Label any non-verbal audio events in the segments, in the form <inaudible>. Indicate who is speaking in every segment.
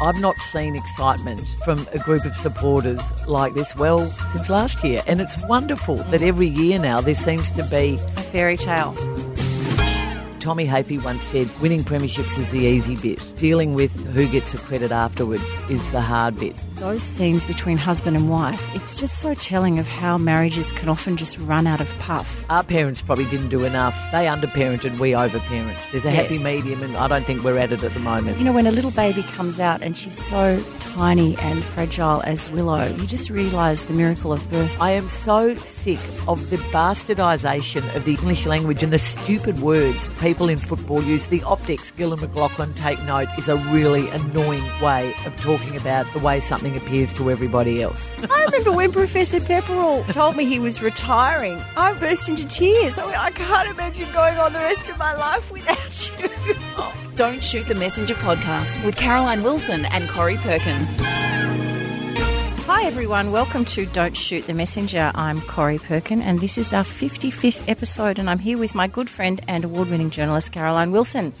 Speaker 1: I've not seen excitement from a group of supporters like this, well, since last year. And it's wonderful that every year now there seems to be
Speaker 2: A fairy tale.
Speaker 1: Tommy Hafey once said, winning premierships is the easy bit. Dealing with who gets the credit afterwards is the hard bit.
Speaker 2: Those scenes between husband and wife, it's just so telling of how marriages can often just run out of puff.
Speaker 1: Our parents probably didn't do enough. They underparented, we overparent. There's a happy medium, and I don't think we're at it at the moment.
Speaker 2: You know, when a little baby comes out and she's so tiny and fragile as Willow, you just realise the miracle of birth.
Speaker 1: I am so sick of the bastardisation of the English language and the stupid words people in football use. The optics, Gillon McLachlan, take note, is a really annoying way of talking about the way something appears to everybody else. <laughs>
Speaker 2: I remember when Professor Pepperell told me he was retiring, I burst into tears. I went, I can't imagine going on the rest of my life without <laughs> you.
Speaker 3: Don't Shoot the Messenger podcast with Caroline Wilson and Corrie Perkin.
Speaker 2: Hi everyone, welcome to Don't Shoot the Messenger. I'm Corrie Perkin and this is our 55th episode and I'm here with my good friend and award-winning journalist Caroline Wilson,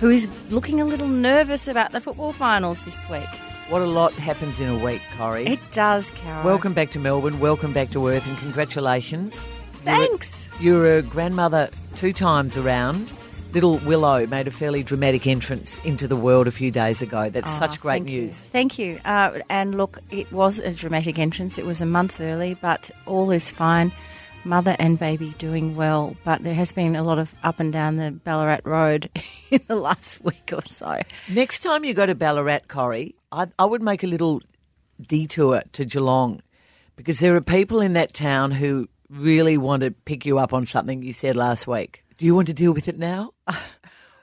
Speaker 2: who is looking a little nervous about the football finals this week.
Speaker 1: What a lot happens in a week, Corrie.
Speaker 2: It does, Caroline.
Speaker 1: Welcome back to Melbourne. Welcome back to Earth, and congratulations. You're
Speaker 2: Thanks.
Speaker 1: You're a grandmother two times around. Little Willow made a fairly dramatic entrance into the world a few days ago. That's
Speaker 2: Oh,
Speaker 1: such great
Speaker 2: thank you.
Speaker 1: news.
Speaker 2: Thank you. Uh, and look, it was a dramatic entrance. It was a month early, but all is fine. Mother and baby doing well, but there has been a lot of up and down the Ballarat Road <laughs> in the last week or so.
Speaker 1: Next time you go to Ballarat, Corrie, I, I would make a little detour to Geelong because there are people in that town who really want to pick you up on something you said last week. Do you want to deal with it now? <laughs>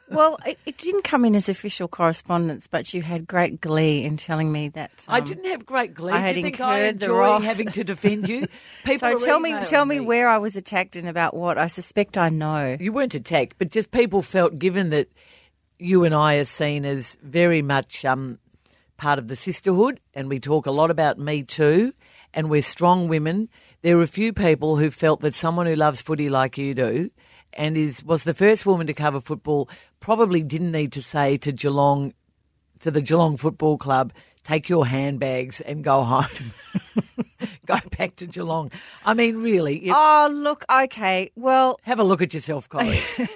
Speaker 2: Well, it, it didn't come in as official correspondence, but you had great glee in telling me that.
Speaker 1: I
Speaker 2: um,
Speaker 1: didn't have great glee.
Speaker 2: I had
Speaker 1: Do you think I enjoy having to defend you? <laughs> People
Speaker 2: So tell me, tell me where I was attacked and about what. I suspect I know.
Speaker 1: You weren't attacked, but just people felt, given that you and I are seen as very much um, part of the sisterhood, and we talk a lot about Me Too, and we're strong women. There are a few people who felt that someone who loves footy like you do, and is was the first woman to cover football, probably didn't need to say to Geelong, to the Geelong Football Club, take your handbags and go home. <laughs> go back to Geelong. I mean, really, it,
Speaker 2: Oh, look, okay. Well,
Speaker 1: have a look at yourself, Corrie. <laughs>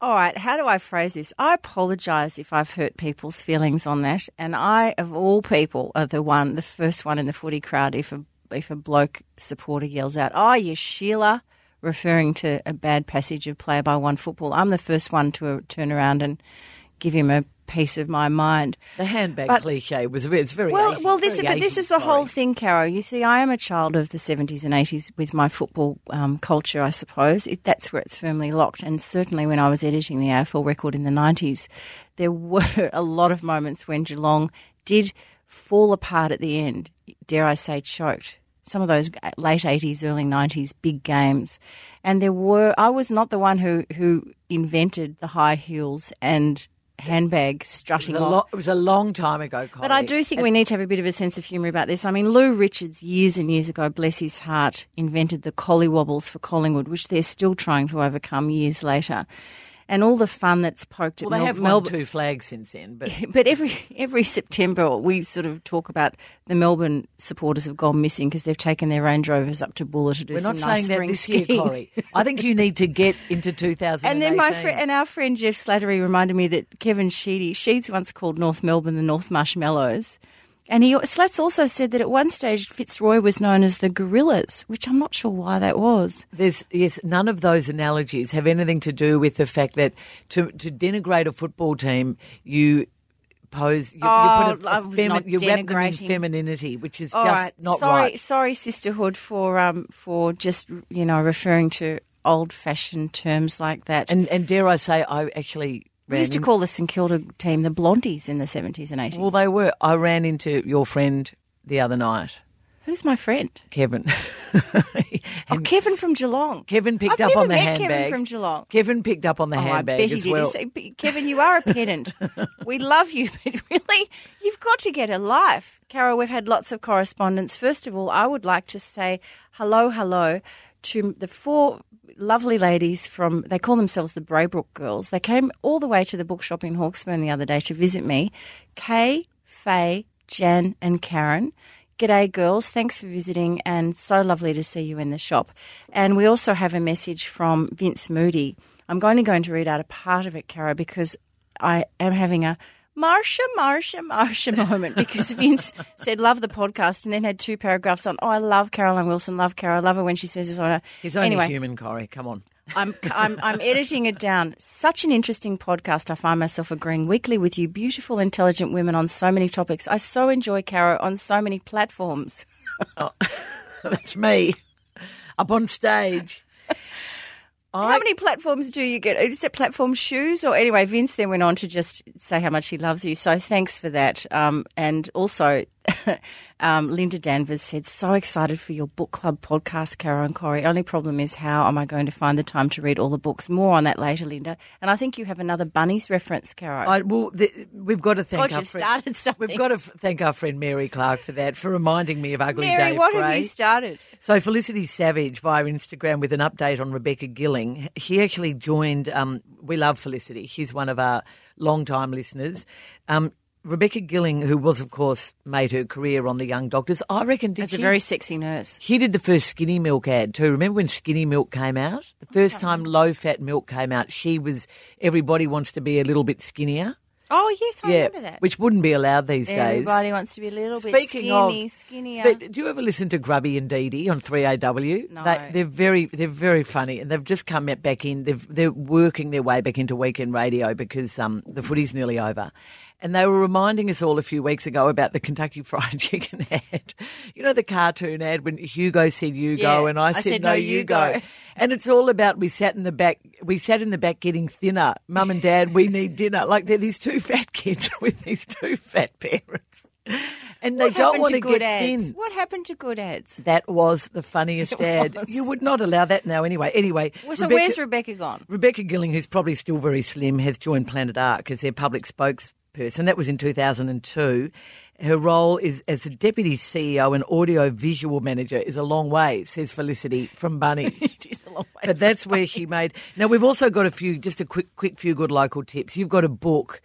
Speaker 2: All right, how do I phrase this? I apologise if I've hurt people's feelings on that, and I, of all people, are the one, the first one in the footy crowd. If a if a bloke supporter yells out, "Oh, you Sheila," referring to a bad passage of player by one football, I'm the first one to turn around and give him a piece of my mind.
Speaker 1: The handbag
Speaker 2: But-
Speaker 1: cliche was it's very
Speaker 2: Well,
Speaker 1: Asian,
Speaker 2: well, this is but this is the whole thing, Caro. You see, I am a child of the seventies and eighties with my football um, culture. I suppose it, that's where it's firmly locked. And certainly, when I was editing the AFL record in the nineties, there <laughs> were a lot of moments when Geelong did fall apart at the end. Dare I say, choked. Some of those late eighties, early nineties big games, and there were. I was not the one who who invented the high heels and handbag
Speaker 1: It
Speaker 2: strutting
Speaker 1: was, a
Speaker 2: off.
Speaker 1: lo- it was a long time ago.
Speaker 2: But I do think we need to have a bit of a sense of humour about this. I mean, Lou Richards, years and years ago, bless his heart, invented the Colliwobbles for Collingwood, which they're still trying to overcome years later. And all the fun that's poked
Speaker 1: Well,
Speaker 2: at
Speaker 1: they
Speaker 2: Mel-
Speaker 1: have
Speaker 2: Melbourne.
Speaker 1: two flags since then, but <laughs>
Speaker 2: But every every September, we sort of talk about the Melbourne supporters have gone missing because they've taken their Range Rovers up to Buller to do
Speaker 1: we're
Speaker 2: some
Speaker 1: not
Speaker 2: nice
Speaker 1: saying that
Speaker 2: spring
Speaker 1: this
Speaker 2: skiing.
Speaker 1: year. I think you need to get into 2018. <laughs>
Speaker 2: And then my friend and our friend Geoff Slattery reminded me that Kevin Sheedy, Sheeds once called North Melbourne the North Marshmallows. And he Slats also said that at one stage Fitzroy was known as the Gorillas, which I'm not sure why that was.
Speaker 1: There's yes, none of those analogies have anything to do with the fact that to to denigrate a football team, you pose you,
Speaker 2: Oh,
Speaker 1: you put a, a femi- you wrap them in femininity, which is
Speaker 2: All
Speaker 1: just
Speaker 2: right,
Speaker 1: not
Speaker 2: sorry,
Speaker 1: right.
Speaker 2: sorry, sisterhood, for um for just you know referring to old fashioned terms like that.
Speaker 1: And and dare I say, I actually
Speaker 2: we used to call the St Kilda team the Blondies in the 70s and 80s.
Speaker 1: Well, they were. I ran into your friend the other night,
Speaker 2: Who's my friend?
Speaker 1: Kevin. <laughs>
Speaker 2: Oh, Kevin from Geelong.
Speaker 1: Kevin picked
Speaker 2: I've
Speaker 1: up on the handbag.
Speaker 2: Kevin from Geelong.
Speaker 1: Kevin picked up on the
Speaker 2: Oh,
Speaker 1: handbag
Speaker 2: I bet he
Speaker 1: as
Speaker 2: did.
Speaker 1: well.
Speaker 2: He said, Kevin, you are a pedant. <laughs> we love you, <laughs> but really, you've got to get a life. Carol, we've had lots of correspondence. First of all, I would like to say hello, hello to the four lovely ladies from, they call themselves the Braybrook Girls. They came all the way to the bookshop in Hawkesbury the other day to visit me. Kay, Faye, Jan, and Karen. G'day, girls. Thanks for visiting, and so lovely to see you in the shop. And we also have a message from Vince Moody. I'm only going to read out a part of it, Cara, because I am having a Marsha, Marsha, Marsha moment because Vince <laughs> said, Love the podcast, and then had two paragraphs on, Oh, I love Caroline Wilson, love Cara, love her when she says this on her.
Speaker 1: He's only
Speaker 2: anyway,
Speaker 1: human, Corrie. Come on.
Speaker 2: I'm, I'm, I'm editing it down. Such an interesting podcast. I find myself agreeing weekly with you, beautiful, intelligent women on so many topics. I so enjoy Caro on so many platforms. <laughs>
Speaker 1: Oh, <laughs> that's me up on stage.
Speaker 2: How many platforms do you get? Is it platform shoes? Or anyway, Vince then went on to just say how much he loves you. So thanks for that. Um, and also, <laughs> um, Linda Danvers said, so excited for your book club podcast, Caro and Corrie. Only problem is how am I going to find the time to read all the books? More on that later, Linda. And I think you have another Bunnies reference, Caro.
Speaker 1: I, well, the, we've got to thank
Speaker 2: God,
Speaker 1: our
Speaker 2: you
Speaker 1: friend,
Speaker 2: started something.
Speaker 1: We've got to f- thank our friend Mary Clark for that, for reminding me of Ugly
Speaker 2: Mary, what have you started?
Speaker 1: So Felicity Savage via Instagram with an update on Rebecca Gilling. She actually joined. Um, we love Felicity. She's one of our long-time listeners. Um, Rebecca Gilling, who was, of course, made her career on the Young Doctors. I reckon did
Speaker 2: As a very sexy nurse.
Speaker 1: She did the first skinny milk ad too. Remember when skinny milk came out? The first time low fat milk came out, she was everybody wants to be a little bit skinnier.
Speaker 2: Oh, yes, I
Speaker 1: yeah,
Speaker 2: remember that.
Speaker 1: which wouldn't be allowed these days.
Speaker 2: Everybody wants to be a little bit
Speaker 1: Speaking
Speaker 2: skinny,
Speaker 1: of,
Speaker 2: skinnier.
Speaker 1: Spe- do you ever listen to Grubby and Dee Dee on 3AW?
Speaker 2: No.
Speaker 1: They, they're very, they're very funny, and they've just come back in. They've, they're working their way back into weekend radio because um, the footy's nearly over. And they were reminding us all a few weeks ago about the Kentucky <laughs> Fried Chicken ad. You know the cartoon ad when Hugo said "you go"
Speaker 2: Yeah,
Speaker 1: and I,
Speaker 2: I
Speaker 1: said,
Speaker 2: said,
Speaker 1: "No,
Speaker 2: "No,
Speaker 1: you go."
Speaker 2: go.
Speaker 1: And it's all about we sat in the back. We sat in the back getting thinner. Mum and Dad, we need dinner. Like they're these two fat kids <laughs> with these two fat parents, and they
Speaker 2: what
Speaker 1: don't
Speaker 2: happened
Speaker 1: want
Speaker 2: to
Speaker 1: get
Speaker 2: ads?
Speaker 1: thin.
Speaker 2: What happened to good ads?
Speaker 1: That was the funniest <laughs> ad. You would not allow that now, anyway. Anyway,
Speaker 2: Well, so
Speaker 1: Rebecca-
Speaker 2: where's Rebecca gone?
Speaker 1: Rebecca Gilling, who's probably still very slim, has joined Planet Ark as their public spokesperson. That was in 2002. Her role is as the deputy CEO and audio visual manager is a long way, says Felicity from Bunnies. <laughs>
Speaker 2: It is a long way
Speaker 1: But that's where she made. Now we've also got a few, just a quick, quick few good local tips. You've got a book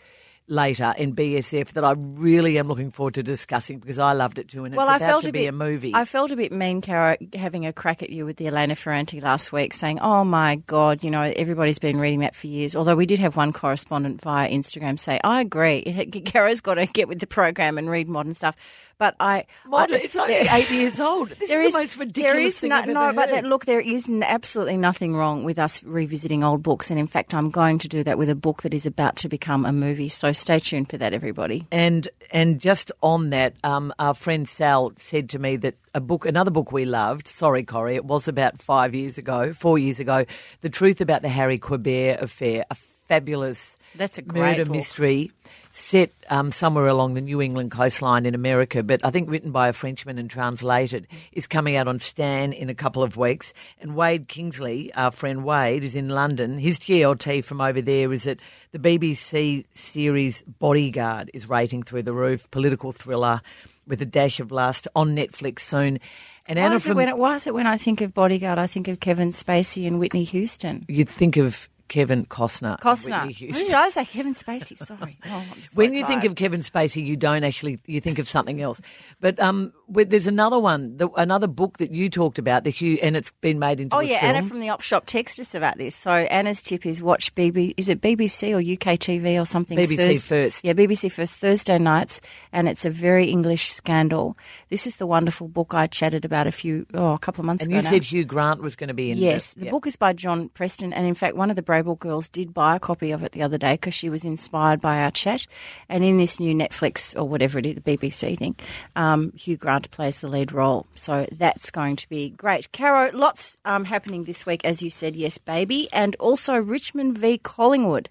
Speaker 1: later in BSF that I really am looking forward to discussing because I loved it too, and
Speaker 2: Well,
Speaker 1: it's
Speaker 2: I
Speaker 1: about
Speaker 2: felt
Speaker 1: to
Speaker 2: a
Speaker 1: be
Speaker 2: bit.
Speaker 1: a movie.
Speaker 2: I felt a bit mean, Cara, having a crack at you with the Elena Ferrante last week, saying, "Oh my God, you know everybody's been reading that for years." Although we did have one correspondent via Instagram say, "I agree, it, <laughs> Cara's got to get with the program and read modern stuff." But I,
Speaker 1: Modern-
Speaker 2: I-
Speaker 1: it's only eight years old. <laughs> This
Speaker 2: There
Speaker 1: is the
Speaker 2: is-
Speaker 1: most ridiculous
Speaker 2: there is
Speaker 1: thing
Speaker 2: no,
Speaker 1: I've
Speaker 2: no, but that, look, there is n- absolutely nothing wrong with us revisiting old books, and in fact, I'm going to do that with a book that is about to become a movie. So stay tuned for that, everybody.
Speaker 1: And and just on that, um, our friend Sal said to me that a book, another book we loved. Sorry, Corrie, it was about five years ago, four years ago. The truth about the Harry Quebert affair, a fabulous
Speaker 2: That's a great
Speaker 1: murder
Speaker 2: book.
Speaker 1: mystery set um, somewhere along the New England coastline in America, but I think written by a Frenchman and translated, is coming out on Stan in a couple of weeks. And Wade Kingsley, our friend Wade, is in London. His GLT from over there is that the BBC series Bodyguard is rating through the roof, political thriller with a dash of lust on Netflix soon. And
Speaker 2: Why
Speaker 1: Anna
Speaker 2: is, it when, why is it when I think of Bodyguard, I think of Kevin Spacey and Whitney Houston?
Speaker 1: you'd think of Kevin Costner.
Speaker 2: Costner. When did <laughs> I say Kevin Spacey? Sorry. Oh, so
Speaker 1: when you think of Kevin Spacey, you don't actually you think of something else. But um, there's another one, the, another book that you talked about, the Hugh, and it's been made into
Speaker 2: Oh yeah,
Speaker 1: film.
Speaker 2: Anna from the Op Shop texted us about this. So Anna's tip is watch BB. Is it BBC or UK TV or something?
Speaker 1: BBC First.
Speaker 2: Yeah, BBC First Thursday nights, and it's a very English scandal. This is the wonderful book I chatted about a few oh a couple of months
Speaker 1: and
Speaker 2: ago.
Speaker 1: And you
Speaker 2: now.
Speaker 1: said Hugh Grant was going to be in.
Speaker 2: Yes,
Speaker 1: it.
Speaker 2: the
Speaker 1: Yeah.
Speaker 2: book is by John Preston, and in fact, one of the Brable girls did buy a copy of it the other day because she was inspired by our chat. And in this new Netflix or whatever it is, the BBC thing, um, Hugh Grant plays the lead role, so that's going to be great. Caro, lots um, happening this week, as you said, yes, baby, and also Richmond v Collingwood.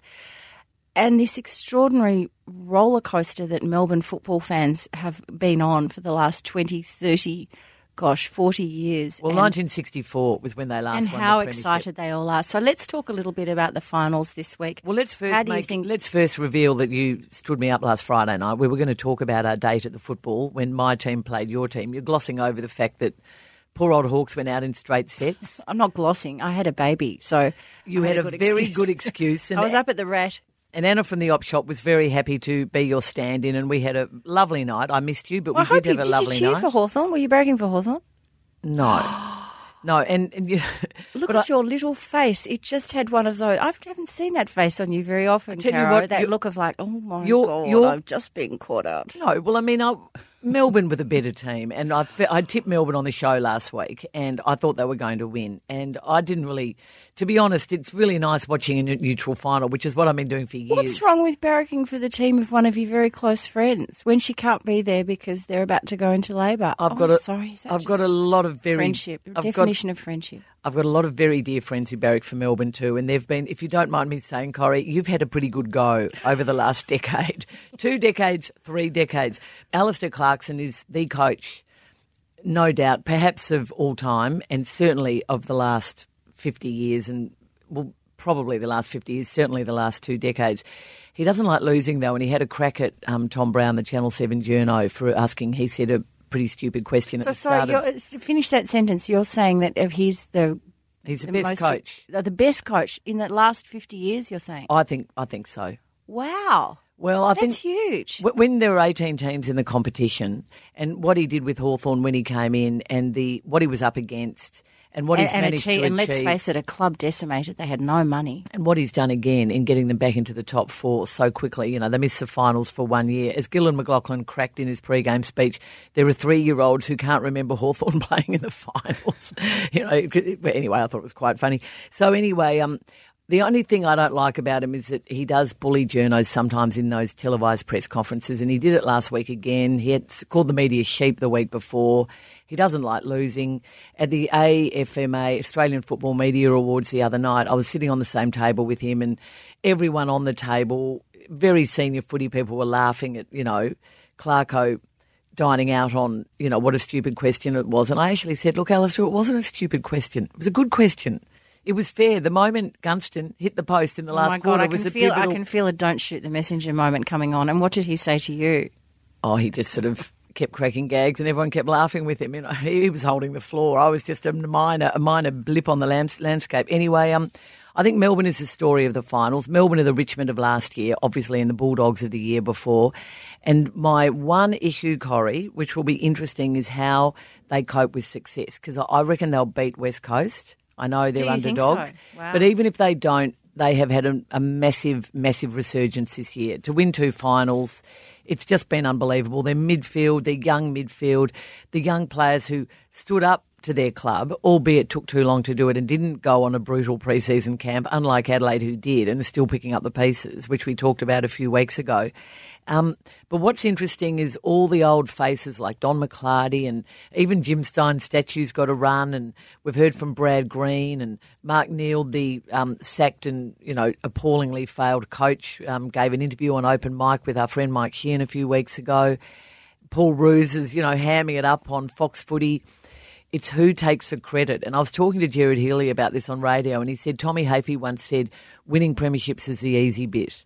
Speaker 2: And this extraordinary roller coaster that Melbourne football fans have been on for the last 20, 30, gosh, 40 years.
Speaker 1: Well,
Speaker 2: And-
Speaker 1: 1964 was when they last
Speaker 2: and how excited they all are. So let's talk a little bit about the finals this week.
Speaker 1: Well, let's first
Speaker 2: How do you think-
Speaker 1: let's first reveal that you stood me up last Friday night. We were going to talk about our date at the football when my team played your team. You're glossing over the fact that poor old Hawks went out in straight sets. <laughs>
Speaker 2: I'm not glossing. I had a baby, so
Speaker 1: You
Speaker 2: I
Speaker 1: had, a,
Speaker 2: good
Speaker 1: very
Speaker 2: excuse.
Speaker 1: good excuse. <laughs> And
Speaker 2: I was up at the Rat.
Speaker 1: And Anna from the op shop was very happy to be your stand-in, and we had a lovely night. I missed you, but
Speaker 2: I
Speaker 1: we did
Speaker 2: you
Speaker 1: have a
Speaker 2: did
Speaker 1: lovely
Speaker 2: you cheer
Speaker 1: night.
Speaker 2: for Hawthorn? Were you bragging for Hawthorn?
Speaker 1: no, <gasps> no, and, and you,
Speaker 2: Look at
Speaker 1: I-
Speaker 2: your little face. It just had one of those. I haven't seen that face on you very often,
Speaker 1: you
Speaker 2: Caro.
Speaker 1: what,
Speaker 2: that
Speaker 1: you-
Speaker 2: look of like, oh my
Speaker 1: You're-
Speaker 2: god,
Speaker 1: you're-
Speaker 2: I've just been caught out.
Speaker 1: No, well, I mean, I, Melbourne were the better team, and I, I tipped Melbourne on the show last week, and I thought they were going to win. And I didn't really, to be honest, it's really nice watching a neutral final, which is what I've been doing for years.
Speaker 2: What's wrong with barracking for the team of one of your very close friends when she can't be there because they're about to go into labour?
Speaker 1: I've
Speaker 2: oh,
Speaker 1: got a,
Speaker 2: sorry,
Speaker 1: I've got a lot of very
Speaker 2: friendship
Speaker 1: I've got-
Speaker 2: definition of friendship.
Speaker 1: I've got a lot of very dear friends who barrack for Melbourne too, and they've been, if you don't mind me saying, Corrie, you've had a pretty good go over the last <laughs> decade. Two decades, three decades. Alastair Clarkson is the coach, no doubt, perhaps of all time, and certainly of the last 50 years, and well, probably the last 50 years, certainly the last two decades. He doesn't like losing, though, and he had a crack at um, Tom Browne, the Channel 7 journo, for asking, he said, a pretty stupid question at
Speaker 2: So
Speaker 1: the
Speaker 2: sorry,
Speaker 1: start of-
Speaker 2: you're, s- finish that sentence. You're saying that if he's the
Speaker 1: He's the,
Speaker 2: the
Speaker 1: best
Speaker 2: most-
Speaker 1: coach.
Speaker 2: uh, the best coach in the last fifty years. You're saying,
Speaker 1: I think, I think so.
Speaker 2: wow,
Speaker 1: Well, I
Speaker 2: that's
Speaker 1: think
Speaker 2: huge.
Speaker 1: When there were 18 teams in the competition, and what he did with Hawthorn when he came in, and the what he was up against, and what
Speaker 2: and,
Speaker 1: he's
Speaker 2: and,
Speaker 1: managed
Speaker 2: achieve,
Speaker 1: to
Speaker 2: and let's face it, a club decimated. They had no money.
Speaker 1: and what he's done again in getting them back into the top four so quickly. You know, they missed the finals for one year. As Gillon McLachlan cracked in his pre-game speech, there are three-year-olds who can't remember Hawthorn <laughs> playing in the finals. <laughs> you know, but anyway, I thought it was quite funny. So anyway, um. The only thing I don't like about him is that he does bully journos sometimes in those televised press conferences, and he did it last week again. He had called the media sheep the week before. He doesn't like losing. At the AFMA Australian Football Media Awards the other night, I was sitting on the same table with him, and everyone on the table, very senior footy people, were laughing at you know Clarko dining out on you know what a stupid question it was, and I actually said, look, Alistair, it wasn't a stupid question. It was a good question. It was fair. The moment Gunston hit the post in the
Speaker 2: oh
Speaker 1: last
Speaker 2: my god,
Speaker 1: quarter
Speaker 2: I
Speaker 1: was
Speaker 2: can
Speaker 1: a
Speaker 2: feel I can feel a don't shoot the messenger moment coming on. And what did he say to you?
Speaker 1: Oh, he just sort of kept cracking gags, and everyone kept laughing with him. You know, <laughs> he was holding the floor. I was just a minor, a minor blip on the lands- landscape. Anyway, um, I think Melbourne is the story of the finals. Melbourne are the Richmond of last year, obviously, and the Bulldogs of the year before. And my one issue, Corrie, which will be interesting, is how they cope with success because I reckon they'll beat West Coast. I know they're
Speaker 2: think so?
Speaker 1: underdogs,
Speaker 2: Wow.
Speaker 1: but even if they don't, they have had a, a massive, massive resurgence this year. To win two finals, it's just been unbelievable. Their midfield, their young midfield, the young players who stood up to their club, albeit took too long to do it and didn't go on a brutal pre-season camp, unlike Adelaide who did and is still picking up the pieces, which we talked about a few weeks ago. Um, but what's interesting is all the old faces like Don McLardy and even Jim Stynes statues got a run, and we've heard from Brad Green and Mark Neeld, the um, sacked and you know appallingly failed coach, um, gave an interview on open mic with our friend Mike Sheehan a few weeks ago. Paul Roos is you know hamming it up on Fox Footy. It's who takes the credit. And I was talking to Gerard Healy about this on radio, and he said Tommy Hafey once said, winning premierships is the easy bit.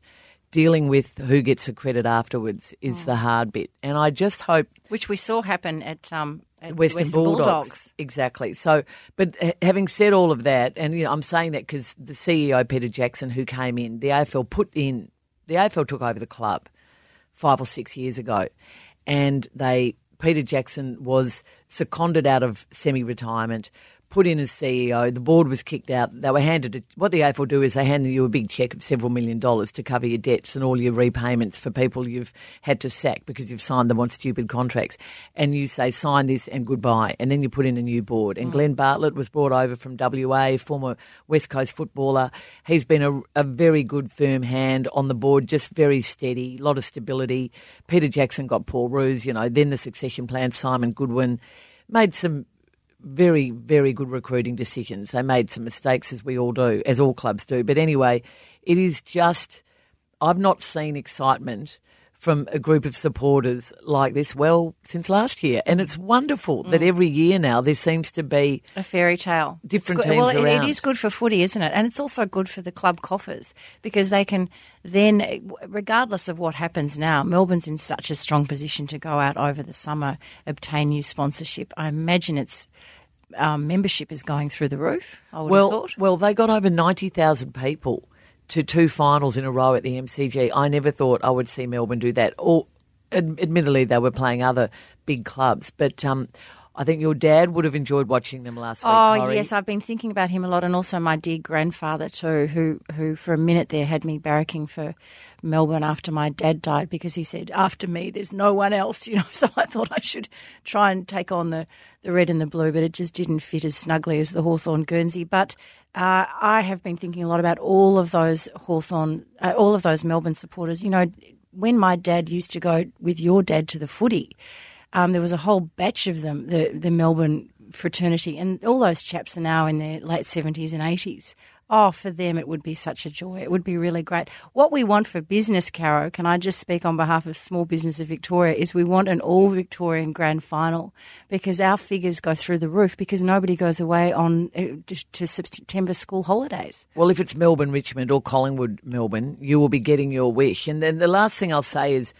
Speaker 1: Dealing with who gets the credit afterwards is the hard bit. And I just hope
Speaker 2: Which we saw happen at, um, at
Speaker 1: Western, Bulldogs. Exactly. So, but having said all of that, and you know, I'm saying that because the CEO Peter Jackson, who came in, the AFL put in, the AFL took over the club five or six years ago, and they Peter Jackson was seconded out of semi-retirement. Put in as CEO, the board was kicked out. They were handed a, what the AFL do is they hand you a big check of several million dollars to cover your debts and all your repayments for people you've had to sack because you've signed them on stupid contracts. And you say sign this and goodbye, and then you put in a new board. And mm. Glenn Bartlett was brought over from WA, former West Coast footballer. He's been a, a very good firm hand on the board, just very steady, a lot of stability. Peter Jackson got Paul Roos, you know, then the succession plan, Simon Goodwin, made some very, very good recruiting decisions. They made some mistakes, as we all do, as all clubs do. But anyway, it is just, I've not seen excitement from a group of supporters like this, well, since last year. And it's wonderful that every year now there seems to be
Speaker 2: A fairy tale.
Speaker 1: Different
Speaker 2: good- well,
Speaker 1: around.
Speaker 2: it is good for footy, isn't it? And it's also good for the club coffers because they can then, regardless of what happens now, Melbourne's in such a strong position to go out over the summer, obtain new sponsorship. I imagine its um, membership is going through the roof. I would
Speaker 1: well,
Speaker 2: have thought.
Speaker 1: well, they got over ninety thousand people to two finals in a row at the MCG. I never thought I would see Melbourne do that. Or, admittedly, they were playing other big clubs, but um, I think your dad would have enjoyed watching them last week.
Speaker 2: Oh yes, I've been thinking about him a lot, and also my dear grandfather too, who who for a minute there had me barracking for Melbourne after my dad died because he said after me there's no one else, <laughs> you know. So I thought I should try and take on the the red and the blue, but it just didn't fit as snugly as the Hawthorn Guernsey. But uh, I have been thinking a lot about all of those Hawthorn, uh, all of those Melbourne supporters. You know, when my dad used to go with your dad to the footy um, there was a whole batch of them, the, the Melbourne fraternity, and all those chaps are now in their late 70s and 80s. Oh, for them, it would be such a joy. It would be really great. What we want for business, Caro, can I just speak on behalf of Small Business of Victoria, is we want an all Victorian grand final because our figures go through the roof because nobody goes away on uh, to September school holidays.
Speaker 1: Well, if it's Melbourne, Richmond, or Collingwood, Melbourne, you will be getting your wish. And then the last thing I'll say is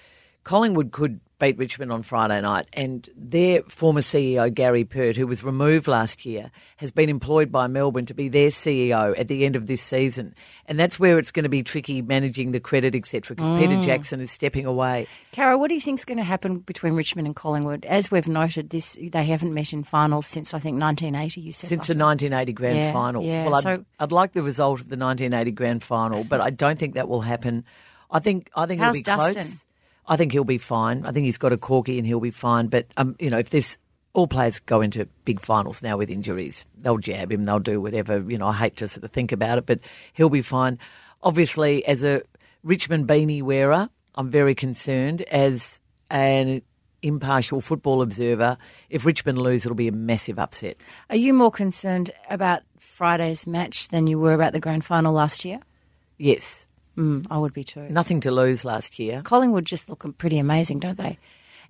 Speaker 1: Collingwood could beat Richmond on Friday night, and their former CEO Gary Pert, who was removed last year, has been employed by Melbourne to be their CEO at the end of this season, and that's where it's going to be tricky managing the credit, etc. Because
Speaker 2: Mm.
Speaker 1: Peter Jackson is stepping away.
Speaker 2: Caro, what do you think is going to happen between Richmond and Collingwood? As we've noted, this they haven't met in finals since I think 1980. You said
Speaker 1: Since the 1980 grand
Speaker 2: Yeah,
Speaker 1: final.
Speaker 2: yeah,
Speaker 1: well, I'd,
Speaker 2: so-
Speaker 1: I'd like the result of the 1980 grand final, but I don't think that will happen. I think I think
Speaker 2: How's
Speaker 1: it'll be
Speaker 2: Dustin?
Speaker 1: close. I think he'll be fine. I think he's got a corky and he'll be fine. But um, you know, if this all players go into big finals now with injuries, they'll jab him, they'll do whatever. You know, I hate to sort of think about it, but he'll be fine. Obviously, as a Richmond beanie wearer, I'm very concerned. As an impartial football observer, if Richmond lose, it'll be a massive upset.
Speaker 2: Are you more concerned about Friday's match than you were about the grand final last year?
Speaker 1: Yes,
Speaker 2: Mm, I would be too.
Speaker 1: nothing to lose last year.
Speaker 2: Collingwood just look pretty amazing, don't they?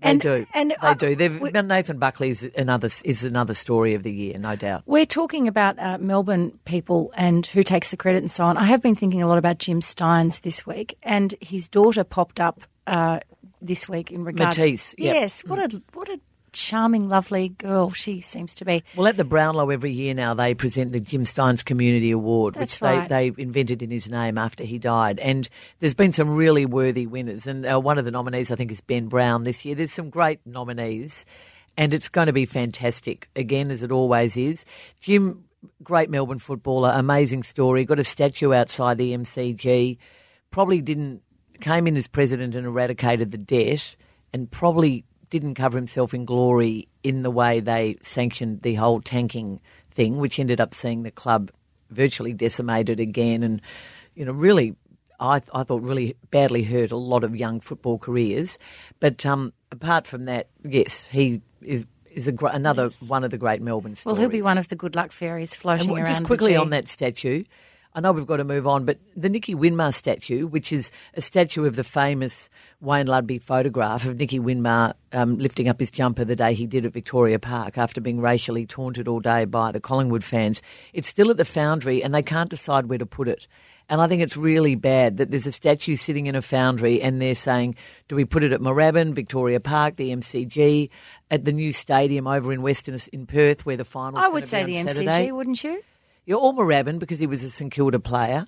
Speaker 1: They
Speaker 2: and,
Speaker 1: do.
Speaker 2: And
Speaker 1: they
Speaker 2: uh,
Speaker 1: do. They've,
Speaker 2: we-
Speaker 1: Nathan Buckley is another is another story of the year, no doubt.
Speaker 2: We're talking about uh, Melbourne people and who takes the credit and so on. I have been thinking a lot about Jim Stynes this week, and his daughter popped up uh, this week in regard.
Speaker 1: Matisse, yep.
Speaker 2: yes. What a what a charming, lovely girl she seems to be.
Speaker 1: Well, at the Brownlow every year now, they present the Jim Stynes Community Award,
Speaker 2: That's
Speaker 1: which they, they invented in his name after he died. And there's been some really worthy winners. And uh, one of the nominees, I think, is Ben Brown this year. There's some great nominees, and it's going to be fantastic, again, as it always is. Jim, great Melbourne footballer, amazing story. Got a statue outside the MCG. Probably didn't, came in as president and eradicated the debt, and probably didn't cover himself in glory in the way they sanctioned the whole tanking thing, which ended up seeing the club virtually decimated again, and you know really. I, I thought really badly hurt a lot of young football careers, but um, apart from that, yes, he is is a, gr- another one of the great Melbourne
Speaker 2: Well, he'll be one of the good luck fairies floating
Speaker 1: And
Speaker 2: around.
Speaker 1: just
Speaker 2: the
Speaker 1: quickly on that statue, I know we've got to move on, but the Nicky Winmar statue, which is a statue of the famous Wayne Ludbey photograph of Nicky Winmar um, lifting up his jumper the day he did at Victoria Park after being racially taunted all day by the Collingwood fans, it's still at the Foundry and they can't decide where to put it. And I think it's really bad that there's a statue sitting in a foundry and they're saying, do we put it at Moorabbin, Victoria Park, the MCG, at the new stadium over in Western in Perth where the final is?
Speaker 2: I would say the
Speaker 1: Saturday?
Speaker 2: MCG, wouldn't you?
Speaker 1: You're all Moorabbin because he was a St Kilda player.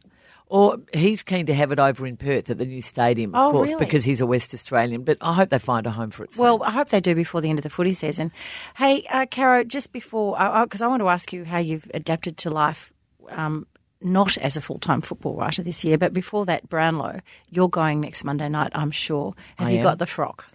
Speaker 1: Or he's keen to have it over in Perth at the new stadium, of
Speaker 2: Oh,
Speaker 1: course,
Speaker 2: really?
Speaker 1: because he's a West Australian. But I hope they find a home for it. soon.
Speaker 2: Well, I hope they do before the end of the footy season. Hey, uh, Caro, just before, because I want to ask you how you've adapted to life, um, not as a full time football writer this year, but before that, Brownlow, you're going next Monday night, I'm sure. Have
Speaker 1: I
Speaker 2: you
Speaker 1: am.
Speaker 2: got the frock?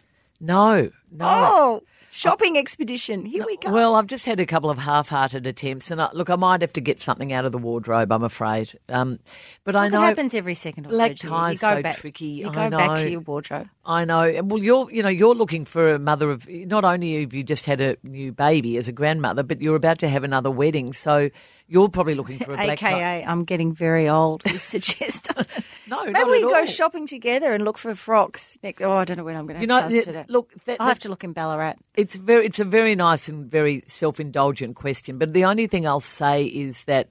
Speaker 1: no, no.
Speaker 2: Oh, shopping expedition. Here we go.
Speaker 1: Well, I've just had a couple of half-hearted attempts, and I, look, I might have to get something out of the wardrobe. I'm afraid, um, but I know
Speaker 2: it happens every second or
Speaker 1: black
Speaker 2: so.
Speaker 1: Tie's so
Speaker 2: back,
Speaker 1: tricky.
Speaker 2: You
Speaker 1: I
Speaker 2: go back to your wardrobe.
Speaker 1: I know. And Well, you're you know you're looking for a mother of not only have you just had a new baby as a grandmother, but you're about to have another wedding. So you're probably looking for a black tie.
Speaker 2: AKA, I'm getting very old. This <laughs> suggests. <laughs>
Speaker 1: No,
Speaker 2: Maybe we can go shopping together and look for frocks. Oh, I don't know when I'm going to
Speaker 1: You know,
Speaker 2: to that.
Speaker 1: look, that,
Speaker 2: I'll have to look in Ballarat.
Speaker 1: It's very, it's a very nice and very self-indulgent question. But the only thing I'll say is that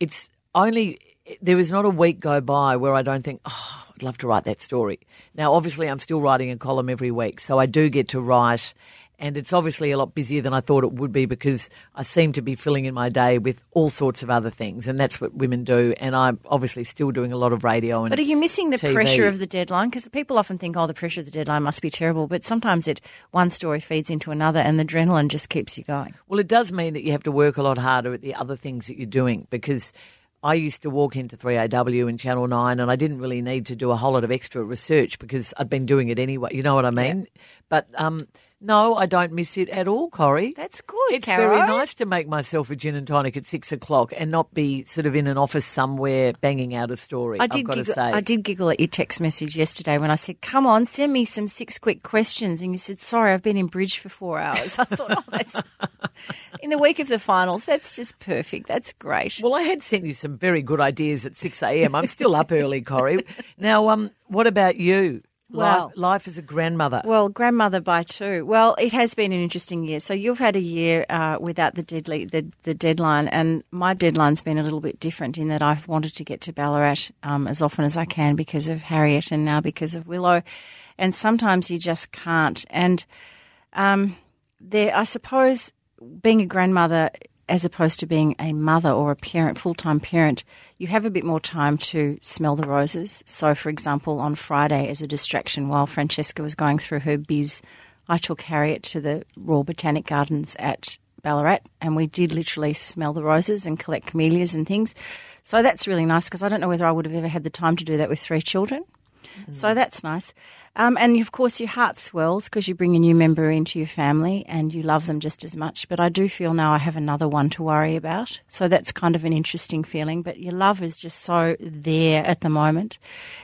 Speaker 1: it's only there is not a week go by where I don't think, oh, I'd love to write that story. Now, obviously, I'm still writing a column every week, so I do get to write. And it's obviously a lot busier than I thought it would be because I seem to be filling in my day with all sorts of other things. And that's what women do. And I'm obviously still doing a lot of radio and
Speaker 2: But are you missing the
Speaker 1: TV.
Speaker 2: pressure of the deadline? Because people often think, oh, the pressure of the deadline must be terrible. But sometimes it one story feeds into another, and the adrenaline just keeps you going.
Speaker 1: Well, it does mean that you have to work a lot harder at the other things that you're doing because I used to walk into 3AW and Channel 9 and I didn't really need to do a whole lot of extra research because I'd been doing it anyway. You know what I mean? But um, no, I don't miss it at all, Corrie.
Speaker 2: That's good,
Speaker 1: It's
Speaker 2: Caro.
Speaker 1: very nice to make myself a gin and tonic at six o'clock and not be sort of in an office somewhere banging out a story.
Speaker 2: I
Speaker 1: I've
Speaker 2: did,
Speaker 1: got to
Speaker 2: giggle,
Speaker 1: say.
Speaker 2: I did giggle at your text message yesterday when I said, "Come on, send me some six quick questions," and you said, "Sorry, I've been in bridge for four hours." <laughs> I thought, "Oh, that's <laughs> in the week of the finals. That's just perfect. That's great."
Speaker 1: Well, I had sent you some very good ideas at 6 a.m. I'm still up early, Corrie. Now, um, what about you?
Speaker 2: Well-
Speaker 1: life, life as a grandmother.
Speaker 2: Well, grandmother by two. Well, it has been an interesting year. So you've had a year uh, without the deadly the, the deadline, and my deadline's been a little bit different in that I've wanted to get to Ballarat um, as often as I can because of Harriet, and now because of Willow, and sometimes you just can't. And um, there, I suppose, being a grandmother as opposed to being a mother or a parent, full time parent, you have a bit more time to smell the roses. So, for example, on Friday, as a distraction while Francesca was going through her biz, I took Harriet to the Royal Botanic Gardens at Ballarat, and we did literally smell the roses and collect camellias and things. So that's really nice because I don't know whether I would have ever had the time to do that with three children. So that's nice. Um, and of course, your heart swells because you bring a new member into your family and you love them just as much. But I do feel now I have another one to worry about. So that's kind of an interesting feeling. But your love is just so there at the moment.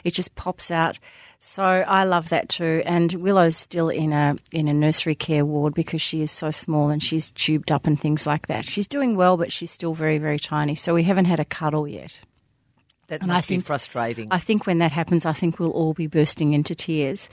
Speaker 2: It just pops out. So I love that too. And Willow's still in a in a nursery care ward because she is so small and she's tubed up and things like that. She's doing well, but she's still very very tiny. So we haven't had a cuddle yet.
Speaker 1: That
Speaker 2: and
Speaker 1: must
Speaker 2: I
Speaker 1: be
Speaker 2: think-
Speaker 1: frustrating.
Speaker 2: I think when that happens, I think we'll all be bursting into tears.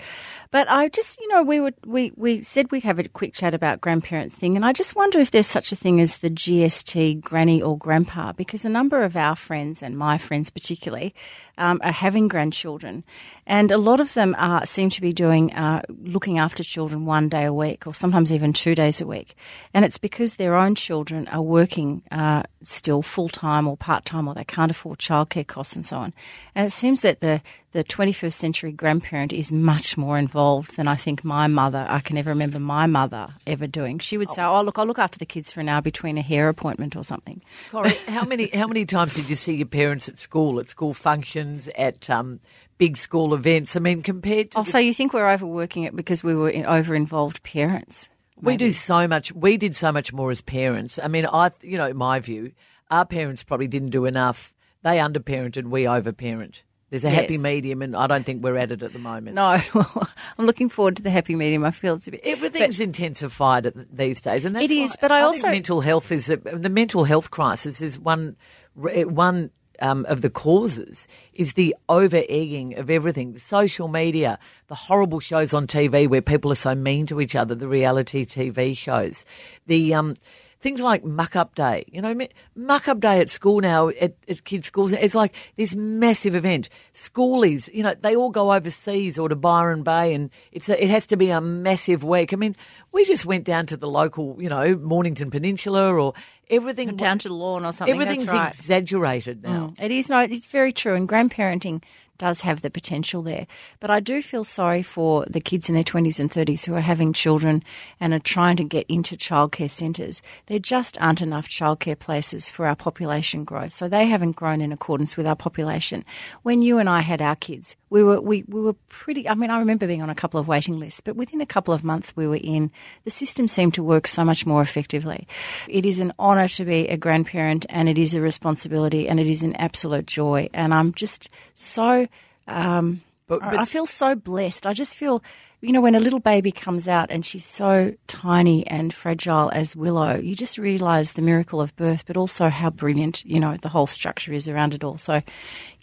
Speaker 2: But I just, you know, we would we we said we'd have a quick chat about grandparent thing, and I just wonder if there's such a thing as the GST granny or grandpa, because a number of our friends and my friends particularly um, are having grandchildren, and a lot of them are seem to be doing uh, looking after children one day a week, or sometimes even two days a week, and it's because their own children are working uh, still full time or part time, or they can't afford childcare costs and so on. And it seems that the the 21st century grandparent is much more involved than I think my mother, I can ever remember my mother ever doing. She would say, Oh, look, I'll look after the kids for an hour between a hair appointment or something.
Speaker 1: Corrie, how many how many times did you see your parents at school, at school functions, at um, big school events? I mean, compared to
Speaker 2: Oh,
Speaker 1: the-
Speaker 2: so you think we're overworking it because we were over involved parents?
Speaker 1: we do so much. We did so much more as parents. I mean, I you know, in my view, our parents probably didn't do enough. They underparented, we overparent. There's a happy medium, and I don't think we're at it at the moment.
Speaker 2: No, <laughs> I'm looking forward to the happy medium. I feel it's a bit.
Speaker 1: Everything's intensified at, these days, and that's
Speaker 2: It is,
Speaker 1: why
Speaker 2: but I
Speaker 1: think
Speaker 2: also-
Speaker 1: mental health is a, the mental health crisis is one one um, of the causes is the over egging of everything, the social media, the horrible shows on TV where people are so mean to each other, the reality TV shows, the um, things like muck up day. You know, muck up day at school now at, at kids' schools. It's like this massive event. Schoolies, you know, they all go overseas or to Byron Bay, and it's a, it has to be a massive week. I mean, we just went down to the local, you know, Mornington Peninsula or everything
Speaker 2: down to the lawn or something.
Speaker 1: Everything's
Speaker 2: right.
Speaker 1: exaggerated now.
Speaker 2: Mm, It is no, it's very true, and grandparenting does have the potential there. But I do feel sorry for the kids in their twenties and thirties who are having children and are trying to get into childcare centres. There just aren't enough childcare places for our population growth, so they haven't grown in accordance with our population. When you and I had our kids, we were we, we were pretty. I mean, I remember being on a couple of waiting lists, but within a couple of months we were in. The system seemed to work so much more effectively. It is an honour to be a grandparent, and it is a responsibility, and it is an absolute joy. And I'm just so. Um,
Speaker 1: But- but-
Speaker 2: I feel so blessed. I just feel, you know, when a little baby comes out and she's so tiny and fragile as Willow, you just realise the miracle of birth, but also how brilliant, you know, the whole structure is around it all. So,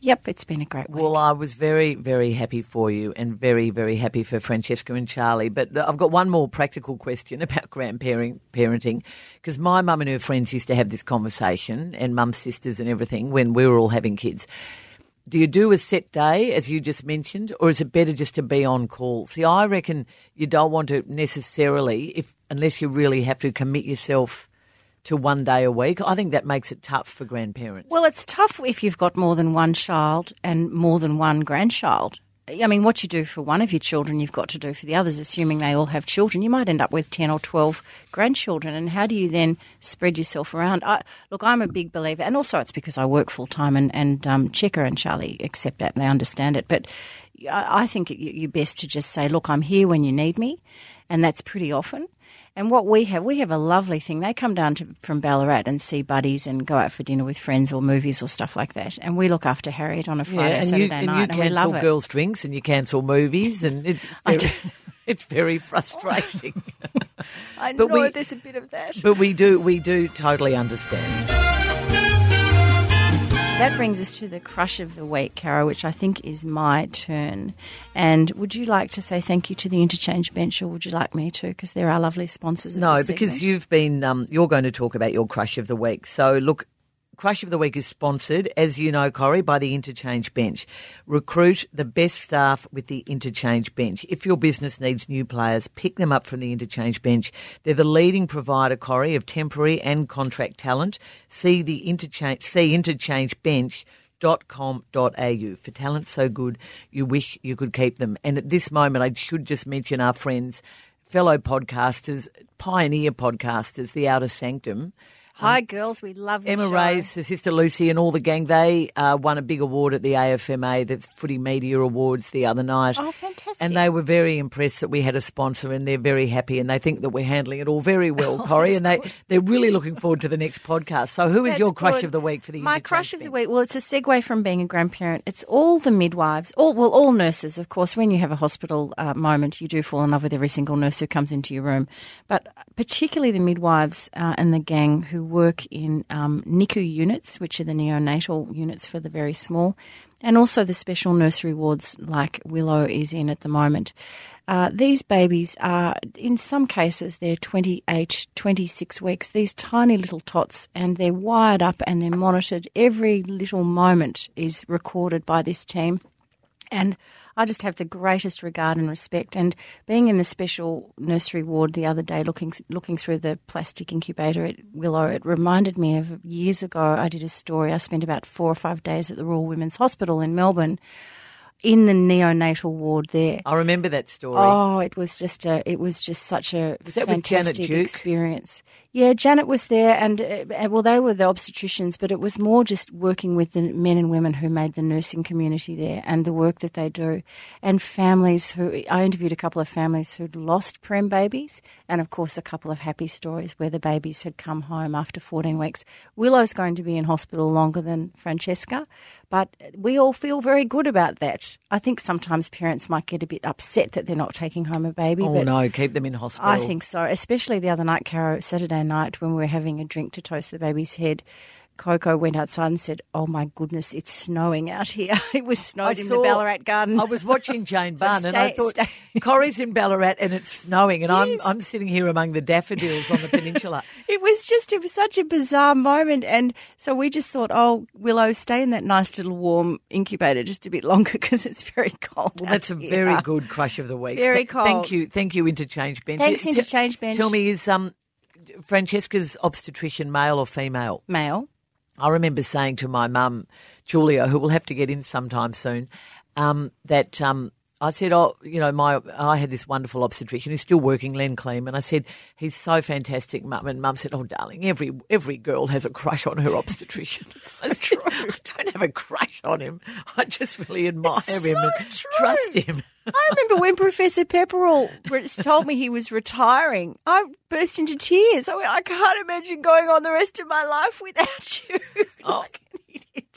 Speaker 2: yep, it's been a great week.
Speaker 1: Well, I was very, very happy for you and very, very happy for Francesca and Charlie. But uh, I've got one more practical question <laughs> about grandparenting parenting, because my mum and her friends used to have this conversation, and mum's sisters and everything, when we were all having kids. Do you do a set day, as you just mentioned, or is it better just to be on call? See, I reckon you don't want to necessarily, if unless you really have to commit yourself to one day a week. I think that makes it tough for grandparents.
Speaker 2: Well, it's tough if you've got more than one child and more than one grandchild. I mean, what you do for one of your children, you've got to do for the others, assuming they all have children. You might end up with 10 or 12 grandchildren. And how do you then spread yourself around? I, look, I'm a big believer, and also it's because I work full time, and, and um, and Charlie accept that and they understand it. But I, I think you're best to just say, look, I'm here when you need me. And that's pretty often. And what we have, we have a lovely thing. They come down to, from Ballarat and see buddies and go out for dinner with friends or movies or stuff like that. And we look after Harriet on a Friday,
Speaker 1: yeah, and
Speaker 2: Saturday
Speaker 1: you, and
Speaker 2: night,
Speaker 1: you
Speaker 2: and we love
Speaker 1: cancel
Speaker 2: it.
Speaker 1: girls' drinks and you cancel movies, and it's <laughs> very, <laughs> it's very frustrating. <laughs>
Speaker 2: I
Speaker 1: but
Speaker 2: know
Speaker 1: we-
Speaker 2: there's a bit of that.
Speaker 1: but we do we do totally understand.
Speaker 2: That brings us to the crush of the week, Cara, which I think is my turn. And would you like to say thank you to the Interchange Bench, or would you like me to? Because there are lovely sponsors.
Speaker 1: No, because
Speaker 2: segment.
Speaker 1: you've been um, you're going to talk about your crush of the week. So look, crush of the week is sponsored, as you know, Corrie, by the Interchange Bench. Recruit the best staff with the Interchange Bench. If your business needs new players, pick them up from the Interchange Bench. They're the leading provider, Corrie, of temporary and contract talent. See the Interchange see Interchange Bench com.au for talent so good you wish you could keep them. And at this moment, I should just mention our friends, fellow podcasters, pioneer podcasters, the Outer Sanctum.
Speaker 2: Hi, girls. We love the
Speaker 1: Emma
Speaker 2: show.
Speaker 1: Ray's her sister Lucy and all the gang, they uh, won a big award at the AFMA, the Footy Media Awards, the other night.
Speaker 2: Oh, fantastic.
Speaker 1: And they were very impressed that we had a sponsor and they're very happy and they think that we're handling it all very well, <laughs>
Speaker 2: Oh,
Speaker 1: Corrie. And they, they're really looking forward to the next podcast. So, who is
Speaker 2: That's
Speaker 1: your crush
Speaker 2: good.
Speaker 1: of the week for the
Speaker 2: My crush of the week. Well, it's a segue from being a grandparent. It's all the midwives, all well, all nurses. Of course, when you have a hospital uh, moment, you do fall in love with every single nurse who comes into your room. But particularly the midwives uh, and the gang who work in um, NICU units, which are the neonatal units for the very small, and also the special nursery wards like Willow is in at the moment. Uh, these babies are, in some cases, they're 28, 26 weeks, these tiny little tots, and they're wired up and they're monitored. Every little moment is recorded by this team. And I just have the greatest regard and respect. And being in the special nursery ward the other day, looking looking through the plastic incubator at Willow, it reminded me of years ago. I did a story. I spent about four or five days at the Royal Women's Hospital in Melbourne, in the neonatal ward there.
Speaker 1: I remember that story.
Speaker 2: Oh, it was just a, it was just such a
Speaker 1: Was
Speaker 2: fantastic experience. Yeah, Janet was there, and uh, well, they were the obstetricians, but it was more just working with the men and women who made the nursing community there, and the work that they do, and families who I interviewed a couple of families who'd lost prem babies, and of course a couple of happy stories where the babies had come home after 14 weeks. Willow's going to be in hospital longer than Francesca, but we all feel very good about that. I think sometimes parents might get a bit upset that they're not taking home a baby.
Speaker 1: oh, no, keep them in hospital.
Speaker 2: I think so, especially the other night, Caro, Saturday night when we were having a drink to toast the baby's head. Coco went outside and said, "Oh my goodness, it's snowing out here. <laughs> it was snowed in the Ballarat garden."
Speaker 1: I was watching <laughs> Jane
Speaker 2: So
Speaker 1: Bunn and I thought
Speaker 2: stay- <laughs>
Speaker 1: Corrie's in Ballarat and it's snowing and
Speaker 2: Yes.
Speaker 1: I'm I'm sitting here among the daffodils on the peninsula.
Speaker 2: It was just, it was such a bizarre moment. And so we just thought, oh, Willow, stay in that nice little warm incubator just a bit longer because it's very cold.
Speaker 1: Well, that's a
Speaker 2: here.
Speaker 1: very good crush of the week.
Speaker 2: Very
Speaker 1: cold. Thank you, thank you, Interchange Bench.
Speaker 2: Thanks, Interchange Bench.
Speaker 1: Tell me, is um Francesca's obstetrician male or female?
Speaker 2: Male.
Speaker 1: I remember saying to my mum, Julia, who will have to get in sometime soon, um, that um, I said, oh, you know, my I had this wonderful obstetrician who's still working, Len Kleeman. I said, he's so fantastic, mum. And mum said, oh, darling, every every girl has a crush on her obstetrician. <laughs> I said, I don't have a crush on him. I just really admire
Speaker 2: It's
Speaker 1: him
Speaker 2: so
Speaker 1: and
Speaker 2: true.
Speaker 1: trust him. <laughs>
Speaker 2: I remember when Professor Pepperell told me he was retiring. I burst into tears. I went, I can't imagine going on the rest of my life without you. <laughs> Oh, like an idiot.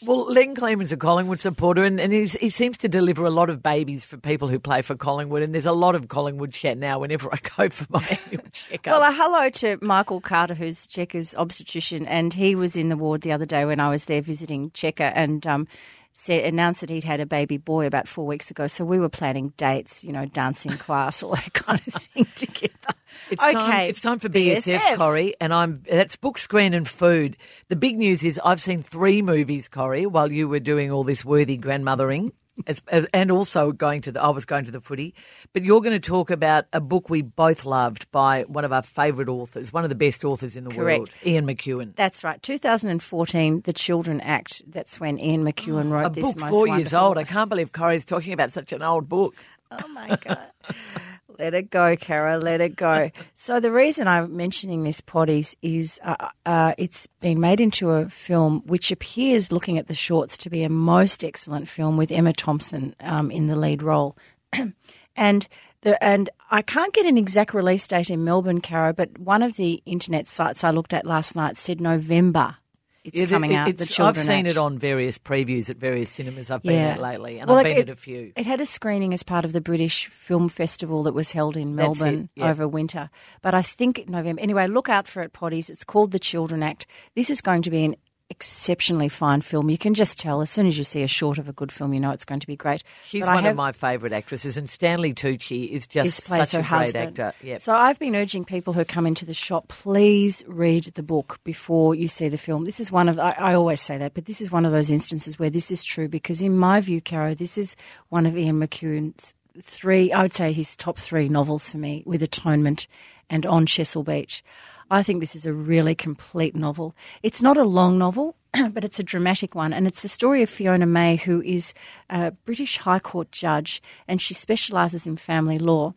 Speaker 1: Well, Len Kleeman's a Collingwood supporter, and, and he's, he seems to deliver a lot of babies for people who play for Collingwood. And there's a lot of Collingwood chat now whenever I go for my <laughs> annual checkup.
Speaker 2: Well, a hello to Michael Carter, who's Checker's obstetrician, and he was in the ward the other day when I was there visiting Checker, and um, said announced that he'd had a baby boy about four weeks ago. So we were planning dates, you know, dancing class, all that kind of <laughs> thing together.
Speaker 1: It's time, it's time for BSF,
Speaker 2: BSF.
Speaker 1: Corrie, and I'm that's book, screen, and food. The big news is I've seen three movies, Corrie, while you were doing all this worthy grandmothering. <laughs> As, as, and also going to the, I was going to the footy, but you're going to talk about a book we both loved by one of our favourite authors, one of the best authors in the
Speaker 2: Correct.
Speaker 1: world, Ian McEwan.
Speaker 2: That's right. 2014, The Children Act. That's when Ian McEwan wrote
Speaker 1: A
Speaker 2: this
Speaker 1: book
Speaker 2: most
Speaker 1: four years old. I can't believe Corrie's talking about such an old book.
Speaker 2: Oh my God. <laughs> let it go, Kara. Let it go. <laughs> So the reason I'm mentioning this, Potties, is uh, uh, it's been made into a film which appears, looking at the shorts, to be a most excellent film with Emma Thompson um, in the lead role. <clears throat> and the, and I can't get an exact release date in Melbourne, Kara, but one of the internet sites I looked at last night said November. It's
Speaker 1: Yeah,
Speaker 2: coming
Speaker 1: it-
Speaker 2: out.
Speaker 1: it's-
Speaker 2: the Children
Speaker 1: I've seen
Speaker 2: Act.
Speaker 1: it on various previews at various cinemas I've been
Speaker 2: Yeah.
Speaker 1: at lately, and
Speaker 2: Well,
Speaker 1: I've
Speaker 2: like,
Speaker 1: been
Speaker 2: it-
Speaker 1: at a few.
Speaker 2: It had a screening as part of the British Film Festival that was held in Melbourne
Speaker 1: yeah.
Speaker 2: over winter. But I think November. Anyway, look out for it, potties. It's called The Children Act. This is going to be an exceptionally fine film. You can just tell as soon as you see a short of a good film, you know it's going to be great.
Speaker 1: She's
Speaker 2: But
Speaker 1: one
Speaker 2: have-
Speaker 1: of my favourite actresses, and Stanley Tucci is just such a great
Speaker 2: husband.
Speaker 1: actor. Yep.
Speaker 2: So I've been urging people who come into the shop, please read the book before you see the film. This is one of I, I always say that, but this is one of those instances where this is true because, in my view, Caro, this is one of Ian McEwan's three. I would say his top three novels for me, with Atonement and On Chesil Beach. I think this is a really complete novel. It's not a long novel, <clears throat> but it's a dramatic one. And it's the story of Fiona Maye, who is a British High Court judge and she specialises in family law.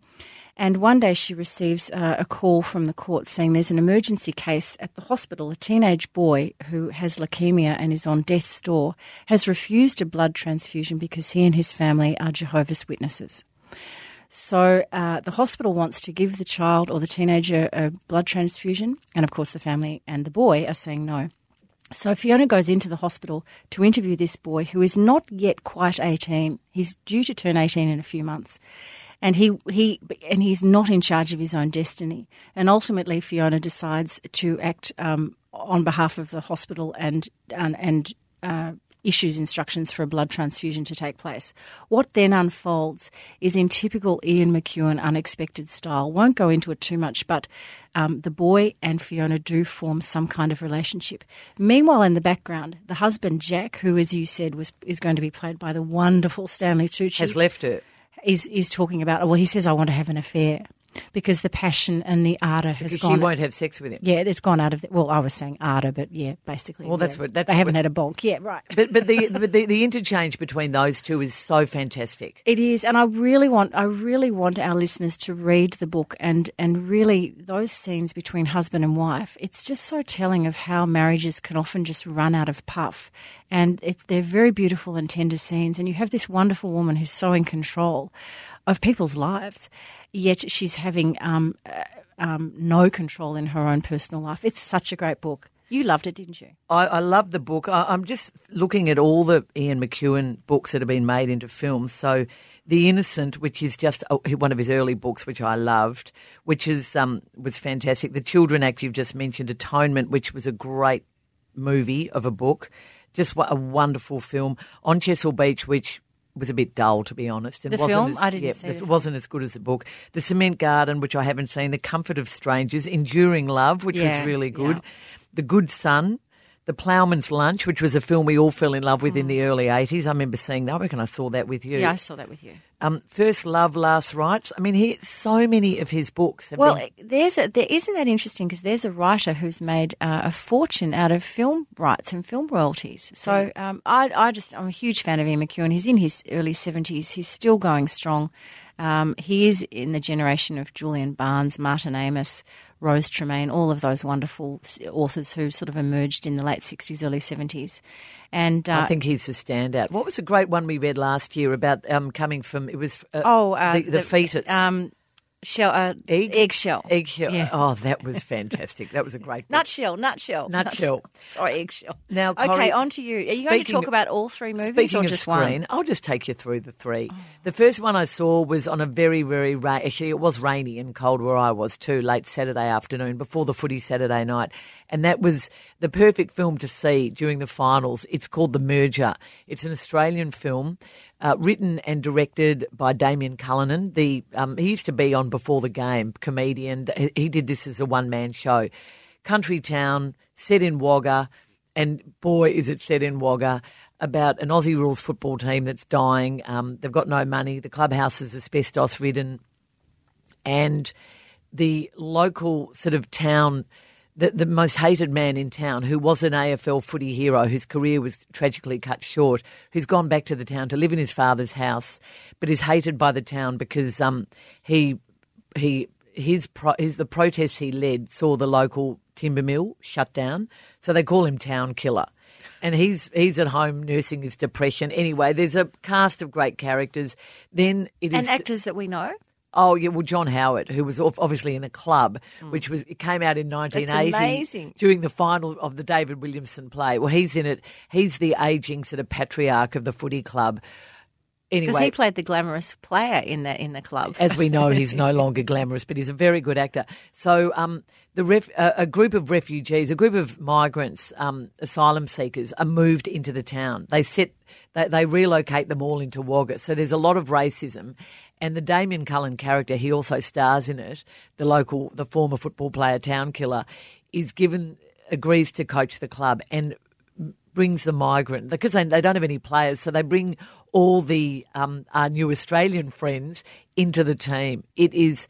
Speaker 2: And one day she receives uh, a call from the court saying there's an emergency case at the hospital. A teenage boy who has leukemia and is on death's door has refused a blood transfusion because he and his family are Jehovah's Witnesses. So uh, the hospital wants to give the child or the teenager a blood transfusion, and of course the family and the boy are saying no. So Fiona goes into the hospital to interview this boy who is not yet quite 18. He's due to turn 18 in a few months. And he, he and he's not in charge of his own destiny. And ultimately, Fiona decides to act um, on behalf of the hospital and and, and uh, issues instructions for a blood transfusion to take place. What then unfolds is in typical Ian McEwan unexpected style. Won't go into it too much, but um, the boy and Fiona do form some kind of relationship. Meanwhile, in the background, the husband Jack, who, as you said, was is going to be played by the wonderful Stanley Tucci,
Speaker 1: Has left her.
Speaker 2: is is talking about. Well, he says, "I want to have an affair." Because the passion and the ardour has
Speaker 1: Because
Speaker 2: gone.
Speaker 1: she won't have sex with him.
Speaker 2: yeah, it's gone out of. The, well, I was saying ardour, but yeah, basically.
Speaker 1: Well, that's
Speaker 2: yeah.
Speaker 1: what- that's
Speaker 2: they haven't
Speaker 1: what-
Speaker 2: had a bonk. Yeah, right.
Speaker 1: But but the, but the the interchange between those two is so fantastic.
Speaker 2: It is, and I really want I really want our listeners to read the book and and really those scenes between husband and wife. It's just so telling of how marriages can often just run out of puff, and it, they're very beautiful and tender scenes. And you have this wonderful woman who's so in control of people's lives, yet she's having um, uh, um, no control in her own personal life. It's such a great book. You loved it, didn't you?
Speaker 1: I, I love the book. I, I'm just looking at all the Ian McEwan books that have been made into films. So, The Innocent, which is just a, one of his early books, which I loved, which is um, was fantastic. The Children Act you've just mentioned, Atonement, which was a great movie of a book, just a wonderful film. On Chesil Beach, which was a bit dull, to be honest. and
Speaker 2: The
Speaker 1: wasn't
Speaker 2: film?
Speaker 1: as-
Speaker 2: I didn't
Speaker 1: yeah,
Speaker 2: see
Speaker 1: the wasn't as good as the book. The Cement Garden, which I haven't seen. The Comfort of Strangers, Enduring Love, which
Speaker 2: Yeah,
Speaker 1: was really good.
Speaker 2: yeah.
Speaker 1: The Good Son, The Ploughman's Lunch, which was a film we all fell in love with in
Speaker 2: Mm.
Speaker 1: the early 80s. I remember seeing that. I reckon I saw that with you.
Speaker 2: Yeah, I saw that with you.
Speaker 1: Um, First Love, Last Rites. I mean, he, so many of his books have
Speaker 2: Well,
Speaker 1: been...
Speaker 2: there's a there isn't that interesting because there's a writer who's made uh, a fortune out of film rights and film royalties. So um, I I just I'm a huge fan of Ian McEwan. He's in his early seventies. He's still going strong. Um, he is in the generation of Julian Barnes, Martin Amis, Rose Tremain, all of those wonderful authors who sort of emerged in the late sixties, early seventies. And uh,
Speaker 1: I think he's a standout. What was a great one we read last year about um, coming from? It was uh,
Speaker 2: oh, uh,
Speaker 1: the, the, fetus,
Speaker 2: um, shell, uh,
Speaker 1: Egg?
Speaker 2: eggshell,
Speaker 1: eggshell.
Speaker 2: yeah.
Speaker 1: Oh, that was fantastic. that was a great <laughs> book.
Speaker 2: Nutshell, nutshell,
Speaker 1: Nutshell.
Speaker 2: Sorry, eggshell.
Speaker 1: Now,
Speaker 2: okay, on to you. Are you going to talk about all three movies or
Speaker 1: of
Speaker 2: just
Speaker 1: screen,
Speaker 2: one?
Speaker 1: I'll just take you through the three. The first one I saw was on a very, very ra- actually it was rainy and cold where I was too, late Saturday afternoon before the footy Saturday night, and that was the perfect film to see during the finals. It's called The Merger. It's an Australian film Uh, written and directed by Damian Callinan. The um, he used to be on Before the Game, comedian. He did this as a one man show. Country town set in Wagga, and boy, is it set in Wagga about an Aussie rules football team that's dying. Um, they've got no money. The clubhouse is asbestos ridden, and the local sort of town. The, the most hated man in town, who was an AFL footy hero, whose career was tragically cut short, who's gone back to the town to live in his father's house, but is hated by the town because um, he he his pro, his the protests he led saw the local timber mill shut down, so they call him Town Killer. And he's he's at home nursing his depression. Anyway, there's a cast of great characters. Then it is
Speaker 2: and actors that we know.
Speaker 1: Oh yeah, well John Howard, who was obviously in the club, which was it came out in 1980
Speaker 2: amazing.
Speaker 1: during the final of the David Williamson play. Well, he's in it. He's the aging sort of patriarch of the footy club.
Speaker 2: Because
Speaker 1: Anyway,
Speaker 2: he played the glamorous player in the in the club.
Speaker 1: as we know, he's no <laughs> longer glamorous, but he's a very good actor. So, um, the ref, uh, a group of refugees, a group of migrants, um, asylum seekers, are moved into the town. They set, they, they relocate them all into Wagga. So there's a lot of racism, and the Damian Cullen character, he also stars in it. The local, the former football player, Town Killer, is given agrees to coach the club and brings the migrant because they, they don't have any players, so they bring all the um, our new Australian friends into the team. It is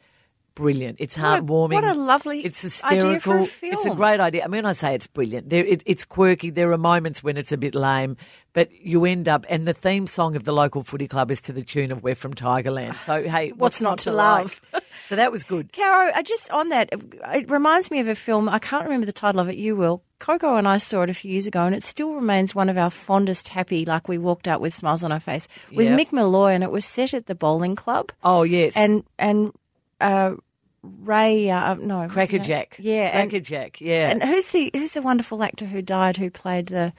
Speaker 1: brilliant. It's
Speaker 2: What a-
Speaker 1: heartwarming.
Speaker 2: what a lovely
Speaker 1: It's
Speaker 2: idea for a
Speaker 1: hysterical. It's a great idea. I mean, when I say it's brilliant, there, it, it's quirky. There are moments when it's a bit lame, but you end up. And the theme song of the local footy club is to the tune of "We're from Tigerland." So hey, what's,
Speaker 2: not to love?
Speaker 1: like? <laughs> so that was good.
Speaker 2: Caro, I just on that, it reminds me of a film. I can't remember the title of it. You will. Coco and I saw it a few years ago, and it still remains one of our fondest, happy, like we walked out with smiles on our face with
Speaker 1: Yep.
Speaker 2: Mick Molloy, and it was set at the bowling club.
Speaker 1: Oh yes,
Speaker 2: And and uh, Ray, uh, no, what's
Speaker 1: Cracker? Jack.
Speaker 2: yeah, and,
Speaker 1: Cracker Jack. Yeah,
Speaker 2: and who's the who's the wonderful actor who died who played the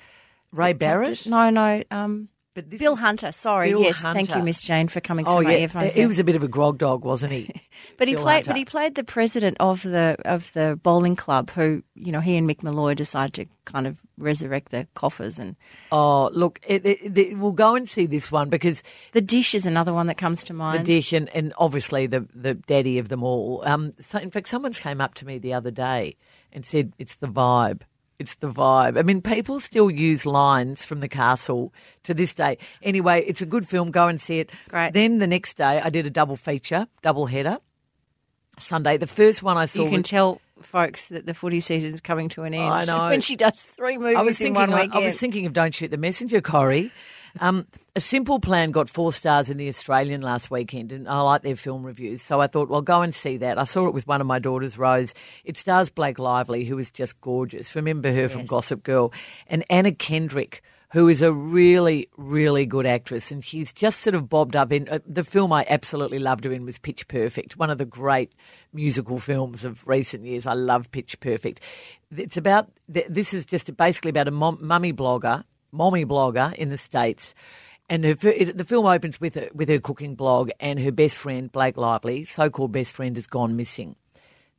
Speaker 1: Ray Barrett.
Speaker 2: No, no, um,
Speaker 1: But
Speaker 2: Bill
Speaker 1: is-
Speaker 2: Hunter. Sorry,
Speaker 1: Bill
Speaker 2: yes, thank you,
Speaker 1: Hunter.
Speaker 2: Miss Jane, for coming through
Speaker 1: Oh
Speaker 2: my earphones.
Speaker 1: he was a bit of a grog dog, wasn't he? <laughs>
Speaker 2: But he
Speaker 1: Bill
Speaker 2: played,
Speaker 1: Hunter.
Speaker 2: but he played the president of the of the bowling club, who you know he and Mick Molloy decided to kind of resurrect the coffers, and
Speaker 1: Oh, look, it, it, it- we'll go and see this one because
Speaker 2: the dish is another one that comes to mind.
Speaker 1: the dish and, and obviously the the daddy of them all. Um, so in fact, someone came up to me the other day and said it's the vibe. It's the vibe. I mean, people still use lines from the castle to this day. Anyway, it's a good film. Go and see it.
Speaker 2: Great.
Speaker 1: Then the next day, I did a double feature, double header. Sunday, the first one I saw.
Speaker 2: you can
Speaker 1: was-
Speaker 2: tell folks that the footy season's coming to an end.
Speaker 1: I know. <laughs>
Speaker 2: when she does three movies
Speaker 1: I was
Speaker 2: in one
Speaker 1: I,
Speaker 2: weekend.
Speaker 1: I was thinking of "Don't Shoot the Messenger," Corrie. Um, a simple plan got four stars in the Australian last weekend, and I like their film reviews. So I thought, well, go and see that. I saw it with one of my daughters, Rose. It stars Blake Lively, who is just gorgeous. Remember her from Gossip Girl, and Anna Kendrick. Who is a really, really good actress, and she's just sort of bobbed up in uh, the film. I absolutely loved her in was Pitch Perfect, one of the great musical films of recent years. I love Pitch Perfect. It's about this is just basically about a mummy blogger, mommy blogger in the states, and her, it, the film opens with her, with her cooking blog, and her best friend Blake Lively, so-called best friend, has gone missing.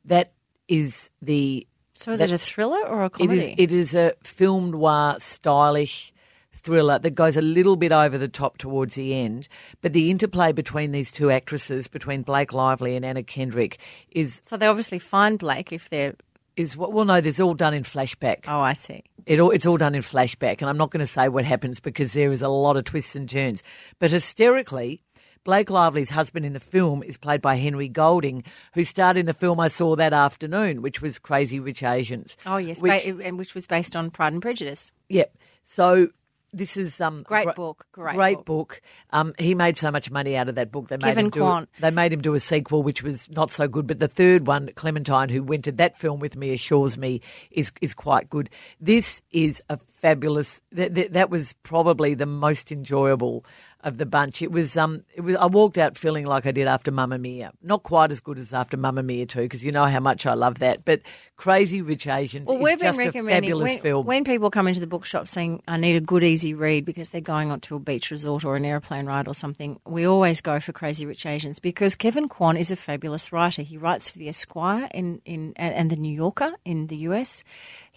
Speaker 1: That is the
Speaker 2: so is
Speaker 1: that-
Speaker 2: it a thriller or a comedy?
Speaker 1: is, it is a film noir, stylish thriller that goes a little bit over the top towards the end. But the interplay between these two actresses, between Blake Lively and Anna Kendrick, is
Speaker 2: so they obviously find Blake if they're.
Speaker 1: Is what well no, there's all done in flashback.
Speaker 2: Oh, I see.
Speaker 1: It all, it's all done in flashback, and I'm not going to say what happens because there is a lot of twists and turns. But hysterically, Blake Lively's husband in the film is played by Henry Golding, who starred in the film I saw that afternoon, which was Crazy Rich Asians.
Speaker 2: Oh yes,
Speaker 1: which,
Speaker 2: and which was based on Pride and Prejudice.
Speaker 1: Yep. So this is um
Speaker 2: Great
Speaker 1: gr-
Speaker 2: book, great
Speaker 1: great
Speaker 2: book.
Speaker 1: book. Um, he made so much money out of that book. They made
Speaker 2: Kevin
Speaker 1: him do
Speaker 2: Quant.
Speaker 1: they made him do a sequel, which was not so good. But the third one, Clementine, who went to that film with me, assures me is is quite good. This is a fabulous. That, that, that was probably the most enjoyable of the bunch. It was um it was I walked out feeling like I did after Mamma Mia. Not quite as good as after Mamma Mia too, because you know how much I love that. But Crazy Rich Asians
Speaker 2: Well,
Speaker 1: is
Speaker 2: we've been
Speaker 1: just a
Speaker 2: recommending
Speaker 1: fabulous
Speaker 2: when,
Speaker 1: film.
Speaker 2: when people come into the bookshop saying, "I need a good, easy read" because they're going onto a beach resort or an airplane ride or something. We always go for Crazy Rich Asians because Kevin Kwan is a fabulous writer. He writes for the Esquire in, in and, and the New Yorker in the US.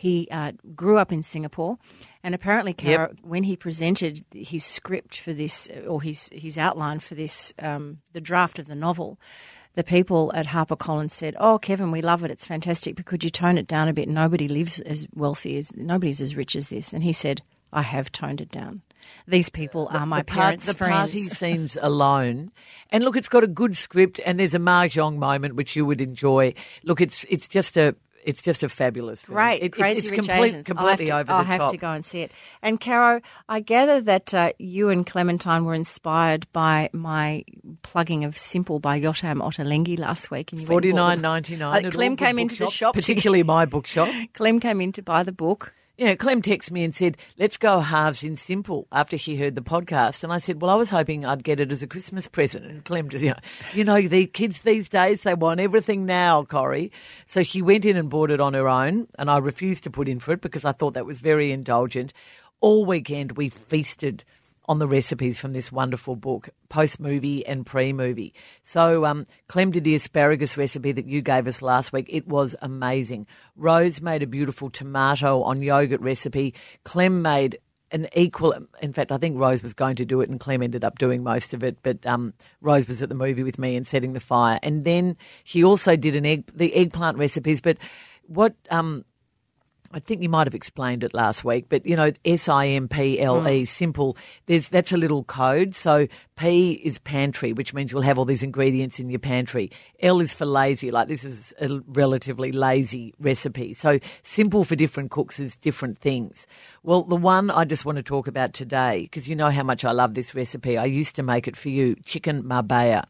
Speaker 2: He uh, grew up in Singapore, and apparently, Cara, when he presented his script for this or his his outline for this, um, the draft of the novel, the people at HarperCollins said, "Oh, Kevin, we love it. It's fantastic. But could you tone it down a bit? Nobody lives as wealthy as nobody's as rich as this." And he said, "I have toned it down. These people are my
Speaker 1: the part- the
Speaker 2: friends."
Speaker 1: party seems alone, and look, it's got a good script, and there's a mahjong moment which you would enjoy. Look, it's it's just a it's just a fabulous film.
Speaker 2: Great,
Speaker 1: It-
Speaker 2: crazy
Speaker 1: it's
Speaker 2: rich
Speaker 1: complete-
Speaker 2: Asians.
Speaker 1: completely
Speaker 2: I'll have to,
Speaker 1: over
Speaker 2: I'll
Speaker 1: the
Speaker 2: have
Speaker 1: top.
Speaker 2: to go and see it. And Caro, I gather that uh, you and Clementine were inspired by my plugging of Simple by Yotam Ottolenghi last week. And you
Speaker 1: Forty nine ninety
Speaker 2: Uh. Clem came into the shop,
Speaker 1: particularly my bookshop. <laughs>
Speaker 2: Clem came in to buy the book.
Speaker 1: Yeah, Clem texted me and said, "Let's go halves in simple." After she heard the podcast, and I said, "Well, I was hoping I'd get it as a Christmas present." And Clem just, you know, you know, the kids these days they want everything now, Corrie. So she went in and bought it on her own, and I refused to put in for it because I thought that was very indulgent. All weekend we feasted on the recipes from this wonderful book, post movie and pre movie. So, um, Clem did the asparagus recipe that you gave us last week. It was amazing. Rose made a beautiful tomato on yogurt recipe. Clem made an equal. In fact, I think Rose was going to do it, and Clem ended up doing most of it. But um, Rose was at the movie with me and setting the fire. And then she also did an egg, the eggplant recipes. But what um, I think you might have explained it last week, but you know, S I M P L E, simple. There's that's a little code. So P is pantry, which means you'll have all these ingredients in your pantry. L is for lazy, like this is a relatively lazy recipe. So simple for different cooks is different things. Well, the one I just want to talk about today, because you know how much I love this recipe. I used to make it for you, chicken marbella.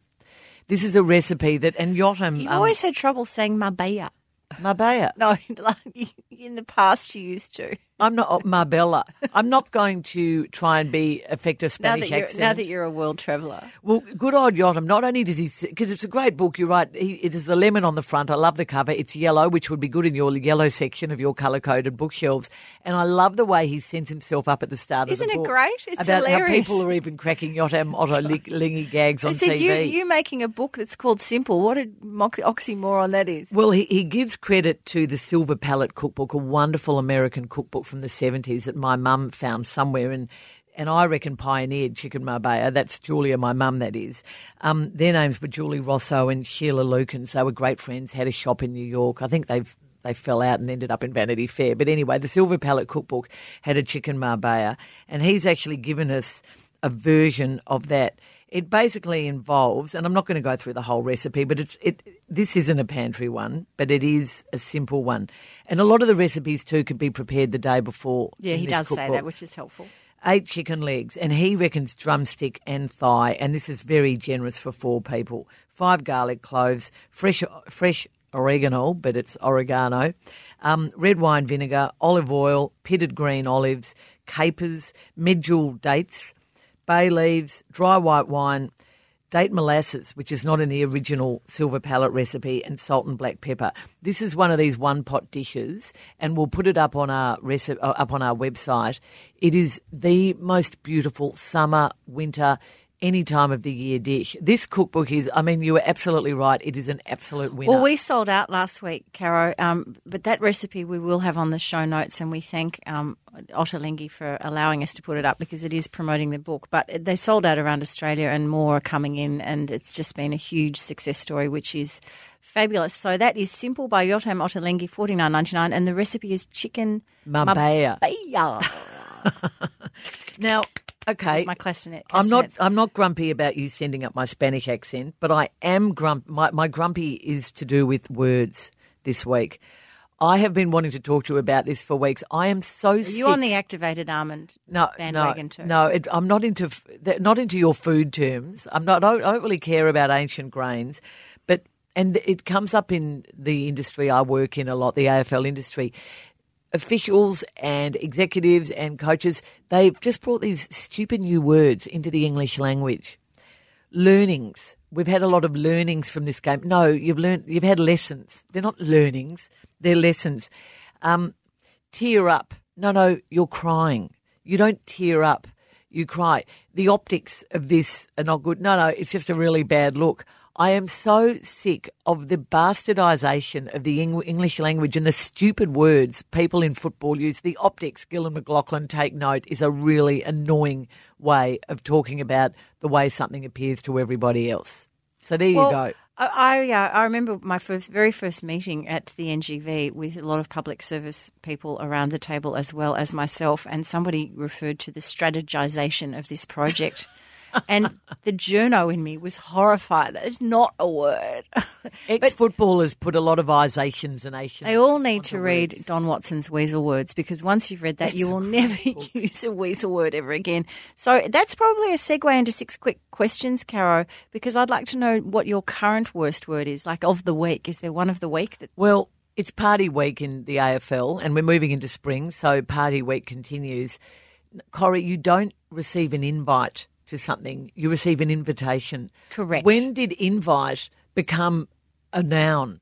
Speaker 1: This is a recipe that, and Yotam,
Speaker 2: You've
Speaker 1: um,
Speaker 2: always had trouble saying Marbella.
Speaker 1: Marbella. <laughs>
Speaker 2: No, <laughs> in the past she used to.
Speaker 1: I'm not uh, oh, Marbella. I'm not going to try and be affect a
Speaker 2: Now
Speaker 1: Spanish accent.
Speaker 2: now that you're a world traveller.
Speaker 1: well, good old Yotam. Not only does he, because it's a great book. You're right. He, it is the lemon on the front. I love the cover. It's yellow, which would be good in your yellow section of your colour coded bookshelves. And I love the way he sends himself up at the start
Speaker 2: Isn't
Speaker 1: of the
Speaker 2: it great? It's
Speaker 1: about how people are even cracking Yotam Ottolenghi gags on TV.
Speaker 2: you, you making a book that's called Simple. What a oxymoron that is.
Speaker 1: Well, he, he gives credit to the Silver Palate Cookbook, a wonderful American cookbook from the 70s that my mum found somewhere and and I reckon pioneered chicken marbella. That's Julia, my mum, that is. Um, their names were Julee Rosso and Sheila Lukins. They were great friends, had a shop in New York. I think they've they fell out and ended up in Vanity Fair. But anyway, the Silver Palate Cookbook had a chicken marbella, and he's actually given us a version of that. It basically involves, and I'm not going to go through the whole recipe, but it's it. This isn't a pantry one, but it is a simple one, and a lot of the recipes too could be prepared the day before.
Speaker 2: Yeah, he does say that, which is helpful.
Speaker 1: Eight chicken legs, and he reckons drumstick and thigh, and this is very generous for four people. Five garlic cloves, fresh fresh oregano, but it's oregano, um, red wine vinegar, olive oil, pitted green olives, capers, medjool dates, bay leaves, dry white wine, date molasses, which is not in the original silver palate recipe, and salt and black pepper. This is one of these one pot dishes, and we'll put it up on our recipe, uh, up on our website. It is the most beautiful summer, winter, any time of the year dish. This cookbook is, I mean, you were absolutely right. It is an absolute winner.
Speaker 2: Well, we sold out last week, Caro, um, but that recipe we will have on the show notes, and we thank um, Ottolenghi for allowing us to put it up because it is promoting the book. But they sold out around Australia, and more are coming in, and it's just been a huge success story, which is fabulous. So that is simple by Yotam Ottolenghi, forty nine ninety nine, and the recipe is chicken
Speaker 1: Marbella.
Speaker 2: marbella. <laughs>
Speaker 1: Now, okay,
Speaker 2: That's my castanet.
Speaker 1: I'm not. I'm not grumpy about you sending up my Spanish accent, but I am grump. My, my grumpy is to do with words this week. I have been wanting to talk to you about this for weeks. I am so
Speaker 2: Are
Speaker 1: sick.
Speaker 2: you on the activated almond
Speaker 1: no,
Speaker 2: bandwagon
Speaker 1: no,
Speaker 2: too?
Speaker 1: No, it, I'm not into not into your food terms. I'm not. I don't, I don't really care about ancient grains, but and it comes up in the industry I work in a lot, the AFL industry. Officials and executives and coaches, they've just brought these stupid new words into the English language. Learnings. We've had a lot of learnings from this game. No, you've learned. You've had lessons. They're not learnings. They're lessons. Um, tear up. No, no, you're crying. You don't tear up. You cry. The optics of this are not good. No, no, it's just a really bad look. I am so sick of the bastardisation of the English language and the stupid words people in football use. The optics, Gillon McLachlan, take note, is a really annoying way of talking about the way something appears to everybody else. So there
Speaker 2: Well,
Speaker 1: you go.
Speaker 2: I I, uh, I remember my first, very first meeting at the NGV with a lot of public service people around the table as well as myself, and somebody referred to the strategization of this project. <laughs> and the journo in me was horrified. It's not a word. <laughs>
Speaker 1: Ex footballers put a lot of isations and ations.
Speaker 2: They all need to read
Speaker 1: words.
Speaker 2: Don Watson's Weasel Words because once you've read that, you will never <laughs> use a weasel word ever again. So that's probably a segue into six quick questions, Caro, because I'd like to know what your current worst word is, like of the week. Is there one of the week that
Speaker 1: Well, it's party week in the AFL, and we're moving into spring, so party week continues. Corrie, you don't receive an invite to something; you receive an invitation.
Speaker 2: Correct.
Speaker 1: When did invite become a noun?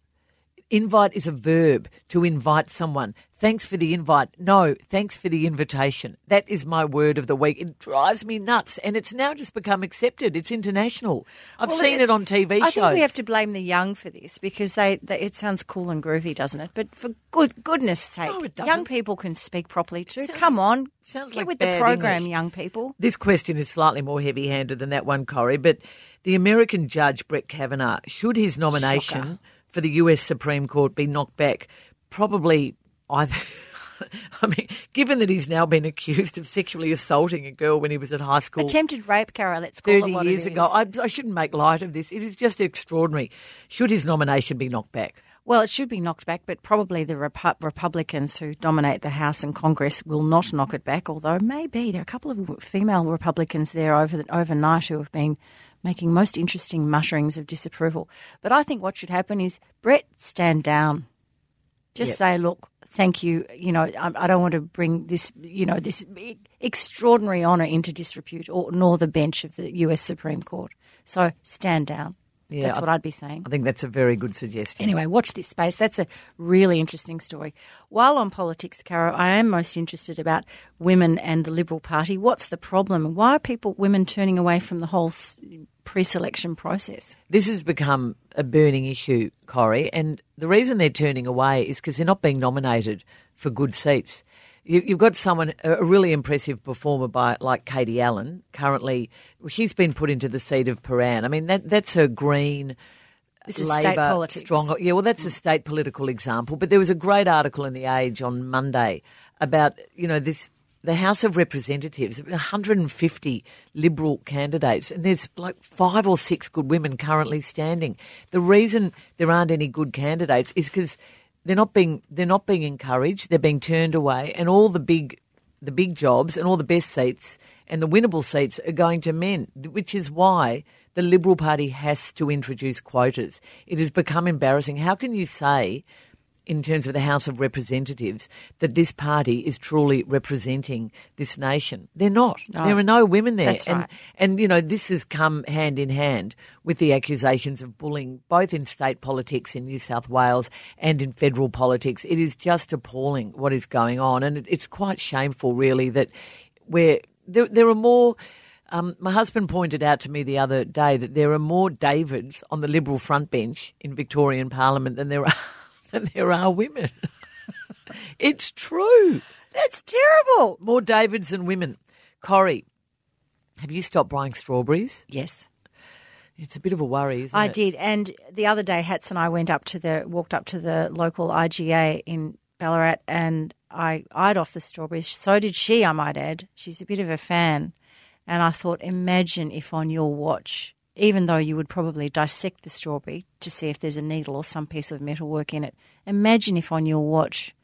Speaker 1: Invite is a verb to invite someone. Thanks for the invite. No, thanks for the invitation. That is my word of the week. It drives me nuts, and it's now just become accepted. It's international. I've
Speaker 2: Well,
Speaker 1: seen it, on TV
Speaker 2: I think we have to blame the young for this because they, they it sounds cool and groovy, doesn't it? But for good goodness sake,
Speaker 1: No, it
Speaker 2: young people can speak properly too.
Speaker 1: Sounds-
Speaker 2: Come on,
Speaker 1: sounds
Speaker 2: get
Speaker 1: like
Speaker 2: with the program,
Speaker 1: English.
Speaker 2: young people.
Speaker 1: This question is slightly more heavy handed than that one, Corrie, but the American judge, Brett Kavanaugh, should his nomination
Speaker 2: Shocker.
Speaker 1: for the US Supreme Court be knocked back? Probably either. <laughs> I mean, given that he's now been accused of sexually assaulting a girl when he was at high school
Speaker 2: Attempted rape, Carol. Let's call it
Speaker 1: 30
Speaker 2: what
Speaker 1: years ago. I, I shouldn't make light of this. It is just extraordinary. Should his nomination be knocked back?
Speaker 2: Well, it should be knocked back, but probably the Repu- Republicans who dominate the House and Congress will not knock it back. Although maybe there are a couple of female Republicans there over the, overnight who have been making most interesting mutterings of disapproval. But I think what should happen is Brett stand down. Just
Speaker 1: Yep.
Speaker 2: say, look, thank you. You know, I, I don't want to bring this, you know, this extraordinary honour into disrepute, or nor the bench of the U.S. Supreme Court. So stand down.
Speaker 1: Yeah,
Speaker 2: That's
Speaker 1: I-
Speaker 2: what I'd be saying.
Speaker 1: I think that's a very good suggestion.
Speaker 2: Anyway, watch this space. That's a really interesting story. While on politics, Caro, I am most interested about women and the Liberal Party. What's the problem? Why are people, women, turning away from the whole pre-selection process?
Speaker 1: This has become a burning issue, Corrie, and the reason they're turning away is because they're not being nominated for good seats. You, you've got someone, a really impressive performer by like Katie Allen. Currently, she's been put into the seat of Prahran. I mean, that that's her green.
Speaker 2: This is
Speaker 1: Labor
Speaker 2: state politics.
Speaker 1: Strong, yeah, well, that's a mm. state political example. But there was a great article in the Age on Monday about you know this the House of Representatives, 150 Liberal candidates, and there's like five or six good women currently standing. The reason there aren't any good candidates is because they're not being they're not being encouraged. They're being turned away, and all the big the big jobs and all the best seats and the winnable seats are going to men, which is why the Liberal Party has to introduce quotas. It has become embarrassing. How can you say, in terms of the House of Representatives, that this party is truly representing this nation? They're not.
Speaker 2: No.
Speaker 1: There are no women there.
Speaker 2: That's
Speaker 1: and,
Speaker 2: right.
Speaker 1: and, you know, this has come hand in hand with the accusations of bullying, both in state politics in New South Wales and in federal politics. It is just appalling what is going on. And it's quite shameful, really, that we're, there, there are more. Um, my husband pointed out to me the other day that there are more Davids on the Liberal front bench in Victorian Parliament than there are <laughs> than there are women. <laughs> it's true.
Speaker 2: That's terrible.
Speaker 1: More Davids than women. Corrie, have you stopped buying strawberries?
Speaker 2: Yes.
Speaker 1: It's a bit of a worry, isn't
Speaker 2: I
Speaker 1: it?
Speaker 2: I did, and the other day, Hats and I went up to the walked up to the local IGA in Ballarat, and I eyed off the strawberries. So did she, I might add. She's a bit of a fan, and I thought, imagine if on your watch, even though you would probably dissect the strawberry to see if there's a needle or some piece of metalwork in it, imagine if on your watch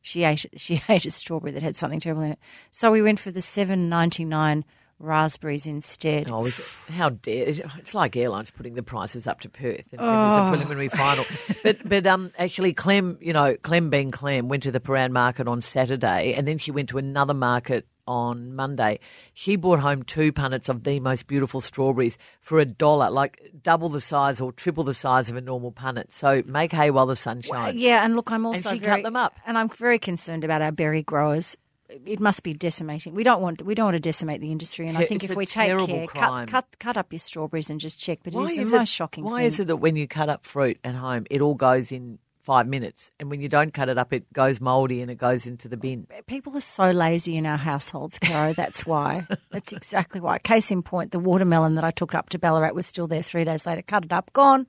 Speaker 2: she ate <laughs> she ate a strawberry that had something terrible in it. So we went for the seven ninety nine raspberries instead.
Speaker 1: Oh, how dare! It's like airlines putting the prices up to Perth, and, and there's a preliminary final. <laughs> But but um, actually, Clem, you know, Clem being Clem, went to the Prahran market on Saturday, and then she went to another market on Monday. She brought home two punnets of the most beautiful strawberries for a dollar, like double the size or triple the size of a normal punnet. So make hay while the sun shines.
Speaker 2: Yeah, and look, I'm also and
Speaker 1: she cut them up.
Speaker 2: and I'm very concerned about our berry growers it must be decimating. We don't want we don't want to decimate the industry, and I think
Speaker 1: it's
Speaker 2: if we take care, cut, cut cut up your strawberries and just check. But
Speaker 1: Why
Speaker 2: it is
Speaker 1: is
Speaker 2: the
Speaker 1: it
Speaker 2: most shocking.
Speaker 1: Why
Speaker 2: thing.
Speaker 1: is it that when you cut up fruit at home, it all goes in five minutes, and when you don't cut it up, it goes mouldy and it goes into the bin?
Speaker 2: People are so lazy in our households, Caro. That's why. <laughs> That's exactly why. Case in point, the watermelon that I took up to Ballarat was still there three days later. Cut it up, gone.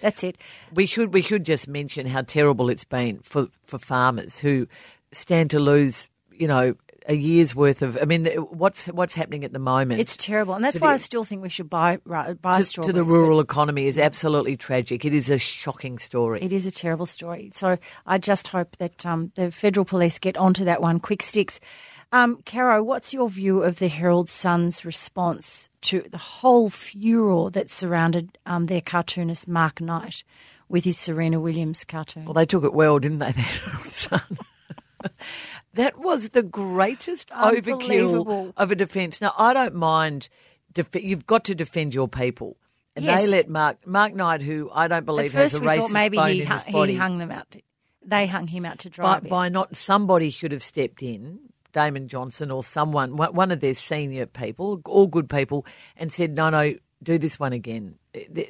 Speaker 2: That's it.
Speaker 1: We should we should just mention how terrible it's been for for farmers who stand to lose, you know, a year's worth of. I mean, what's what's happening at the moment?
Speaker 2: It's terrible, and that's why
Speaker 1: the-
Speaker 2: I still think we should buy ri- buy
Speaker 1: to, to the rural economy is absolutely tragic. It is a shocking story.
Speaker 2: It is a terrible story. So I just hope that um, the federal police get onto that one quick sticks. Um, Caro, what's your view of the Herald Sun's response to the whole furor that surrounded um, their cartoonist Mark Knight with his Serena Williams cartoon?
Speaker 1: Well, they took it well, didn't they? <laughs> That son. <laughs> that was the greatest overkill of a defence. Now, I don't mind. Def- you've got to defend your people. And
Speaker 2: Yes.
Speaker 1: they let Mark Mark Knight, who I don't believe has a racist
Speaker 2: thought maybe
Speaker 1: bone
Speaker 2: he,
Speaker 1: in his body,
Speaker 2: he hung them out. To, they hung him out to dry. bit.
Speaker 1: by not somebody should have stepped in, Damon Johnston or someone, one one of their senior people, all good people, and said, "No, no, do this one again."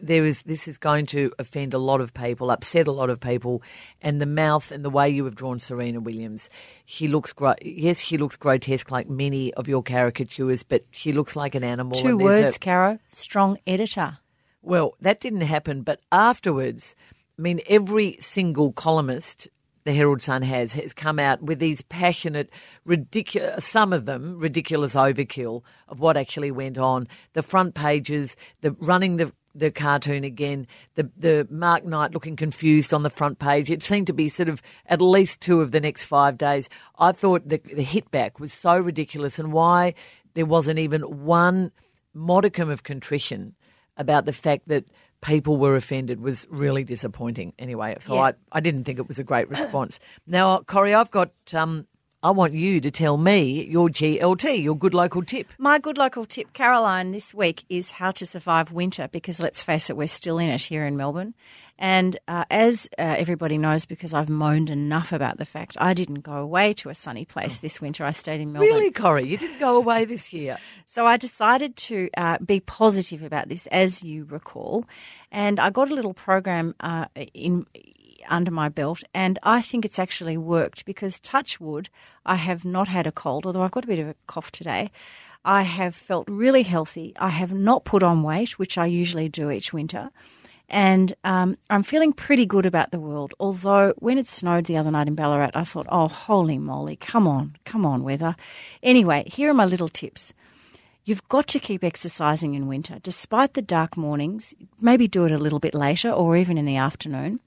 Speaker 1: There is this is going to offend a lot of people, upset a lot of people, and the mouth and the way you have drawn Serena Williams, she looks great. Yes, she looks grotesque like many of your caricatures, but she looks like an animal.
Speaker 2: Two
Speaker 1: there's a-
Speaker 2: words, Caro. Strong editor.
Speaker 1: well, that didn't happen, but afterwards, I mean, every single columnist the Herald Sun has has come out with these passionate, ridiculous, some of them ridiculous overkill of what actually went on. The front pages, the running the the cartoon again, the the Mark Knight looking confused on the front page. It seemed to be sort of at least two of the next five days. I thought the the hit back was so ridiculous, and why there wasn't even one modicum of contrition about the fact that people were offended was really disappointing. Anyway, so
Speaker 2: Yeah.
Speaker 1: I, I didn't think it was a great response. now, Corrie, I've got. Um, I want you to tell me your GLT, your good local tip.
Speaker 2: My good local tip, Caroline, this week is how to survive winter because let's face it, we're still in it here in Melbourne. And uh, as uh, everybody knows, because I've moaned enough about the fact I didn't go away to a sunny place this winter, I stayed in Melbourne.
Speaker 1: Really, Corrie, you didn't go away this <laughs> year.
Speaker 2: So I decided to uh, be positive about this, as you recall, and I got a little program uh, in under my belt, and I think it's actually worked because touch wood, I have not had a cold, although I've got a bit of a cough today. I have felt really healthy. I have not put on weight, which I usually do each winter. And um, I'm feeling pretty good about the world. Although, when it snowed the other night in Ballarat, I thought, oh, holy moly, come on, come on, weather. Anyway, here are my little tips. You've got to keep exercising in winter, despite the dark mornings. Maybe do it a little bit later or even in the afternoon.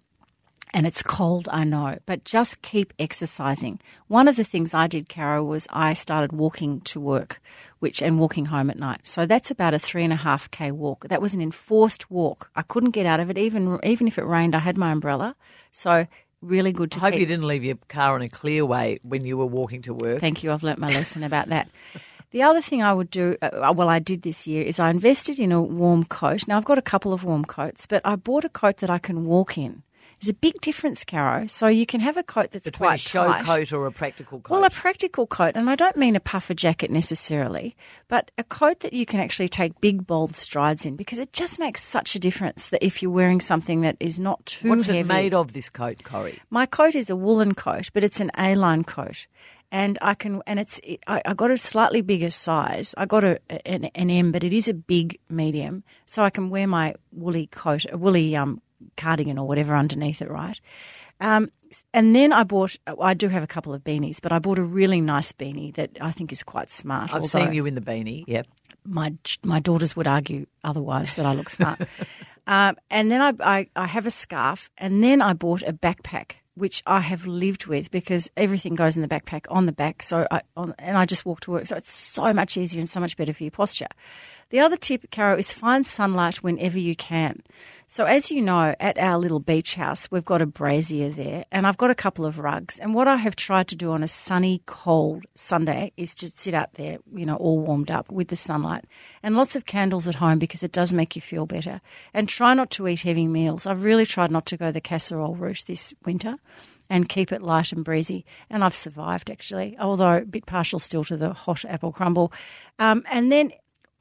Speaker 2: And it's cold, I know, but just keep exercising. One of the things I did, Caro, was I started walking to work, which and walking home at night. So that's about a three and a half k walk. That was an enforced walk. I couldn't get out of it, even even if it rained. I had my umbrella, so really good to
Speaker 1: I hope
Speaker 2: keep.
Speaker 1: you didn't leave your car on a clear way when you were walking to work.
Speaker 2: Thank you. I've learnt my lesson about that. The other thing I would do, uh, well, I did this year, is I invested in a warm coat. Now, I've got a couple of warm coats, but I bought a coat that I can walk in. There's a big difference, Caro. So you can have a coat that's
Speaker 1: Between
Speaker 2: quite
Speaker 1: a show
Speaker 2: tight.
Speaker 1: coat or a practical coat.
Speaker 2: Well, a practical coat, and I don't mean a puffer jacket necessarily, but a coat that you can actually take big, bold strides in because it just makes such a difference that if you're wearing something that is not too
Speaker 1: What's
Speaker 2: heavy.
Speaker 1: it made of, this coat, Corrie?
Speaker 2: My coat is a woolen coat, but it's an A-line coat, and I can and it's it, I, I got a slightly bigger size. I got a an, an M, but it is a big medium, so I can wear my woolly coat, a woolly um, cardigan or whatever underneath it, right? Um, and then I bought. I do have a couple of beanies, but I bought a really nice beanie that I think is quite smart.
Speaker 1: I've seen you in the beanie. Yep.
Speaker 2: my my daughters would argue otherwise that I look smart. <laughs> um, and then I, I I have a scarf, and then I bought a backpack, which I have lived with because everything goes in the backpack on the back. So I on, and I just walk to work, so it's so much easier and so much better for your posture. The other tip, Caro, is find sunlight whenever you can. So, as you know, at our little beach house, we've got a brazier there, and I've got a couple of rugs. And what I have tried to do on a sunny, cold Sunday is to sit out there, you know, all warmed up with the sunlight, and lots of candles at home because it does make you feel better. And try not to eat heavy meals. I've really tried not to go the casserole route this winter and keep it light and breezy. And I've survived actually, although a bit partial still to the hot apple crumble. Um, and then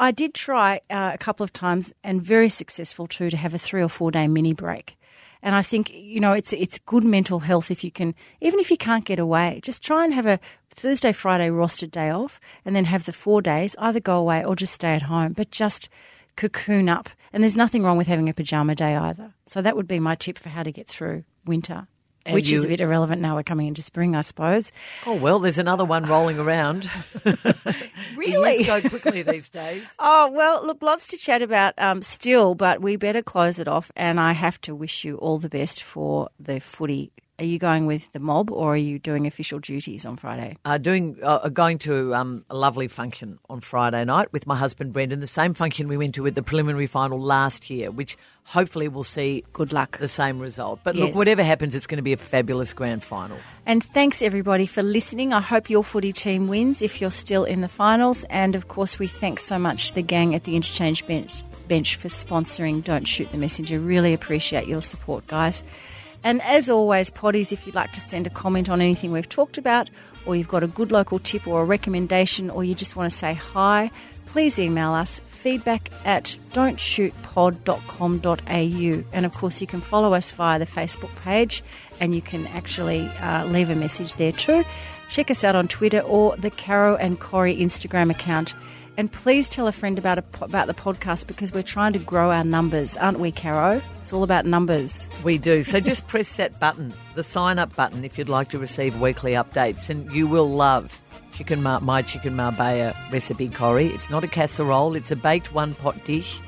Speaker 2: I did try uh, a couple of times and very successful too to have a three or four day mini break. And I think, you know, it's it's good mental health if you can, even if you can't get away, just try and have a Thursday, Friday rostered day off and then have the four days, either go away or just stay at home, but just cocoon up. And there's nothing wrong with having a pajama day either. So that would be my tip for how to get through winter.
Speaker 1: And
Speaker 2: which is a bit irrelevant now we're coming into spring, I suppose.
Speaker 1: Oh well, there's another one rolling around. <laughs>
Speaker 2: Really?
Speaker 1: Years go quickly these days. <laughs>
Speaker 2: Oh, well, look, lots to chat about um, still, but we better close it off. And I have to wish you all the best for the footy. Are you going with the mob or are you doing official duties on Friday?
Speaker 1: Uh, doing uh, going to um, a lovely function on Friday night with my husband Brendan. The same function we went to with the preliminary final last year, which hopefully we'll see
Speaker 2: Good luck.
Speaker 1: the same result. But
Speaker 2: Yes.
Speaker 1: look, whatever happens, it's going to be a fabulous grand final.
Speaker 2: And thanks everybody for listening. I hope your footy team wins if you're still in the finals. And of course, we thank so much the gang at the Interchange Bench, bench for sponsoring Don't Shoot the Messenger. Really appreciate your support, guys. And as always, potties, if you'd like to send a comment on anything we've talked about, or you've got a good local tip or a recommendation, or you just want to say hi, please email us feedback at don'tshootpod.com.au. And of course, you can follow us via the Facebook page and you can actually uh, leave a message there too. Check us out on Twitter or the Caro and Corrie Instagram account. And please tell a friend about, a, about the podcast because we're trying to grow our numbers, aren't we, Caro? It's all about numbers.
Speaker 1: We do. So just <laughs> press that button, the sign up button, if you'd like to receive weekly updates. And you will love chicken mar- my chicken marbella recipe, Corrie. It's not a casserole, it's a baked one pot dish.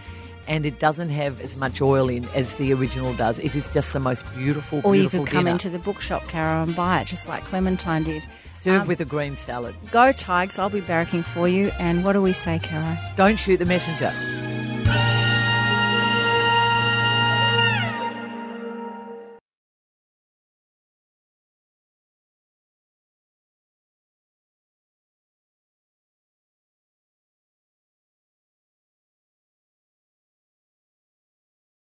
Speaker 1: And it doesn't have as much oil in as the original does. It is just the most beautiful,
Speaker 2: Or you could come
Speaker 1: dinner.
Speaker 2: into the bookshop, Caro, and buy it, just like Clementine did.
Speaker 1: Serve
Speaker 2: Um,
Speaker 1: with a green salad.
Speaker 2: Go Tigers, I'll be barracking for you. And what do we say, Caro?
Speaker 1: Don't shoot the messenger.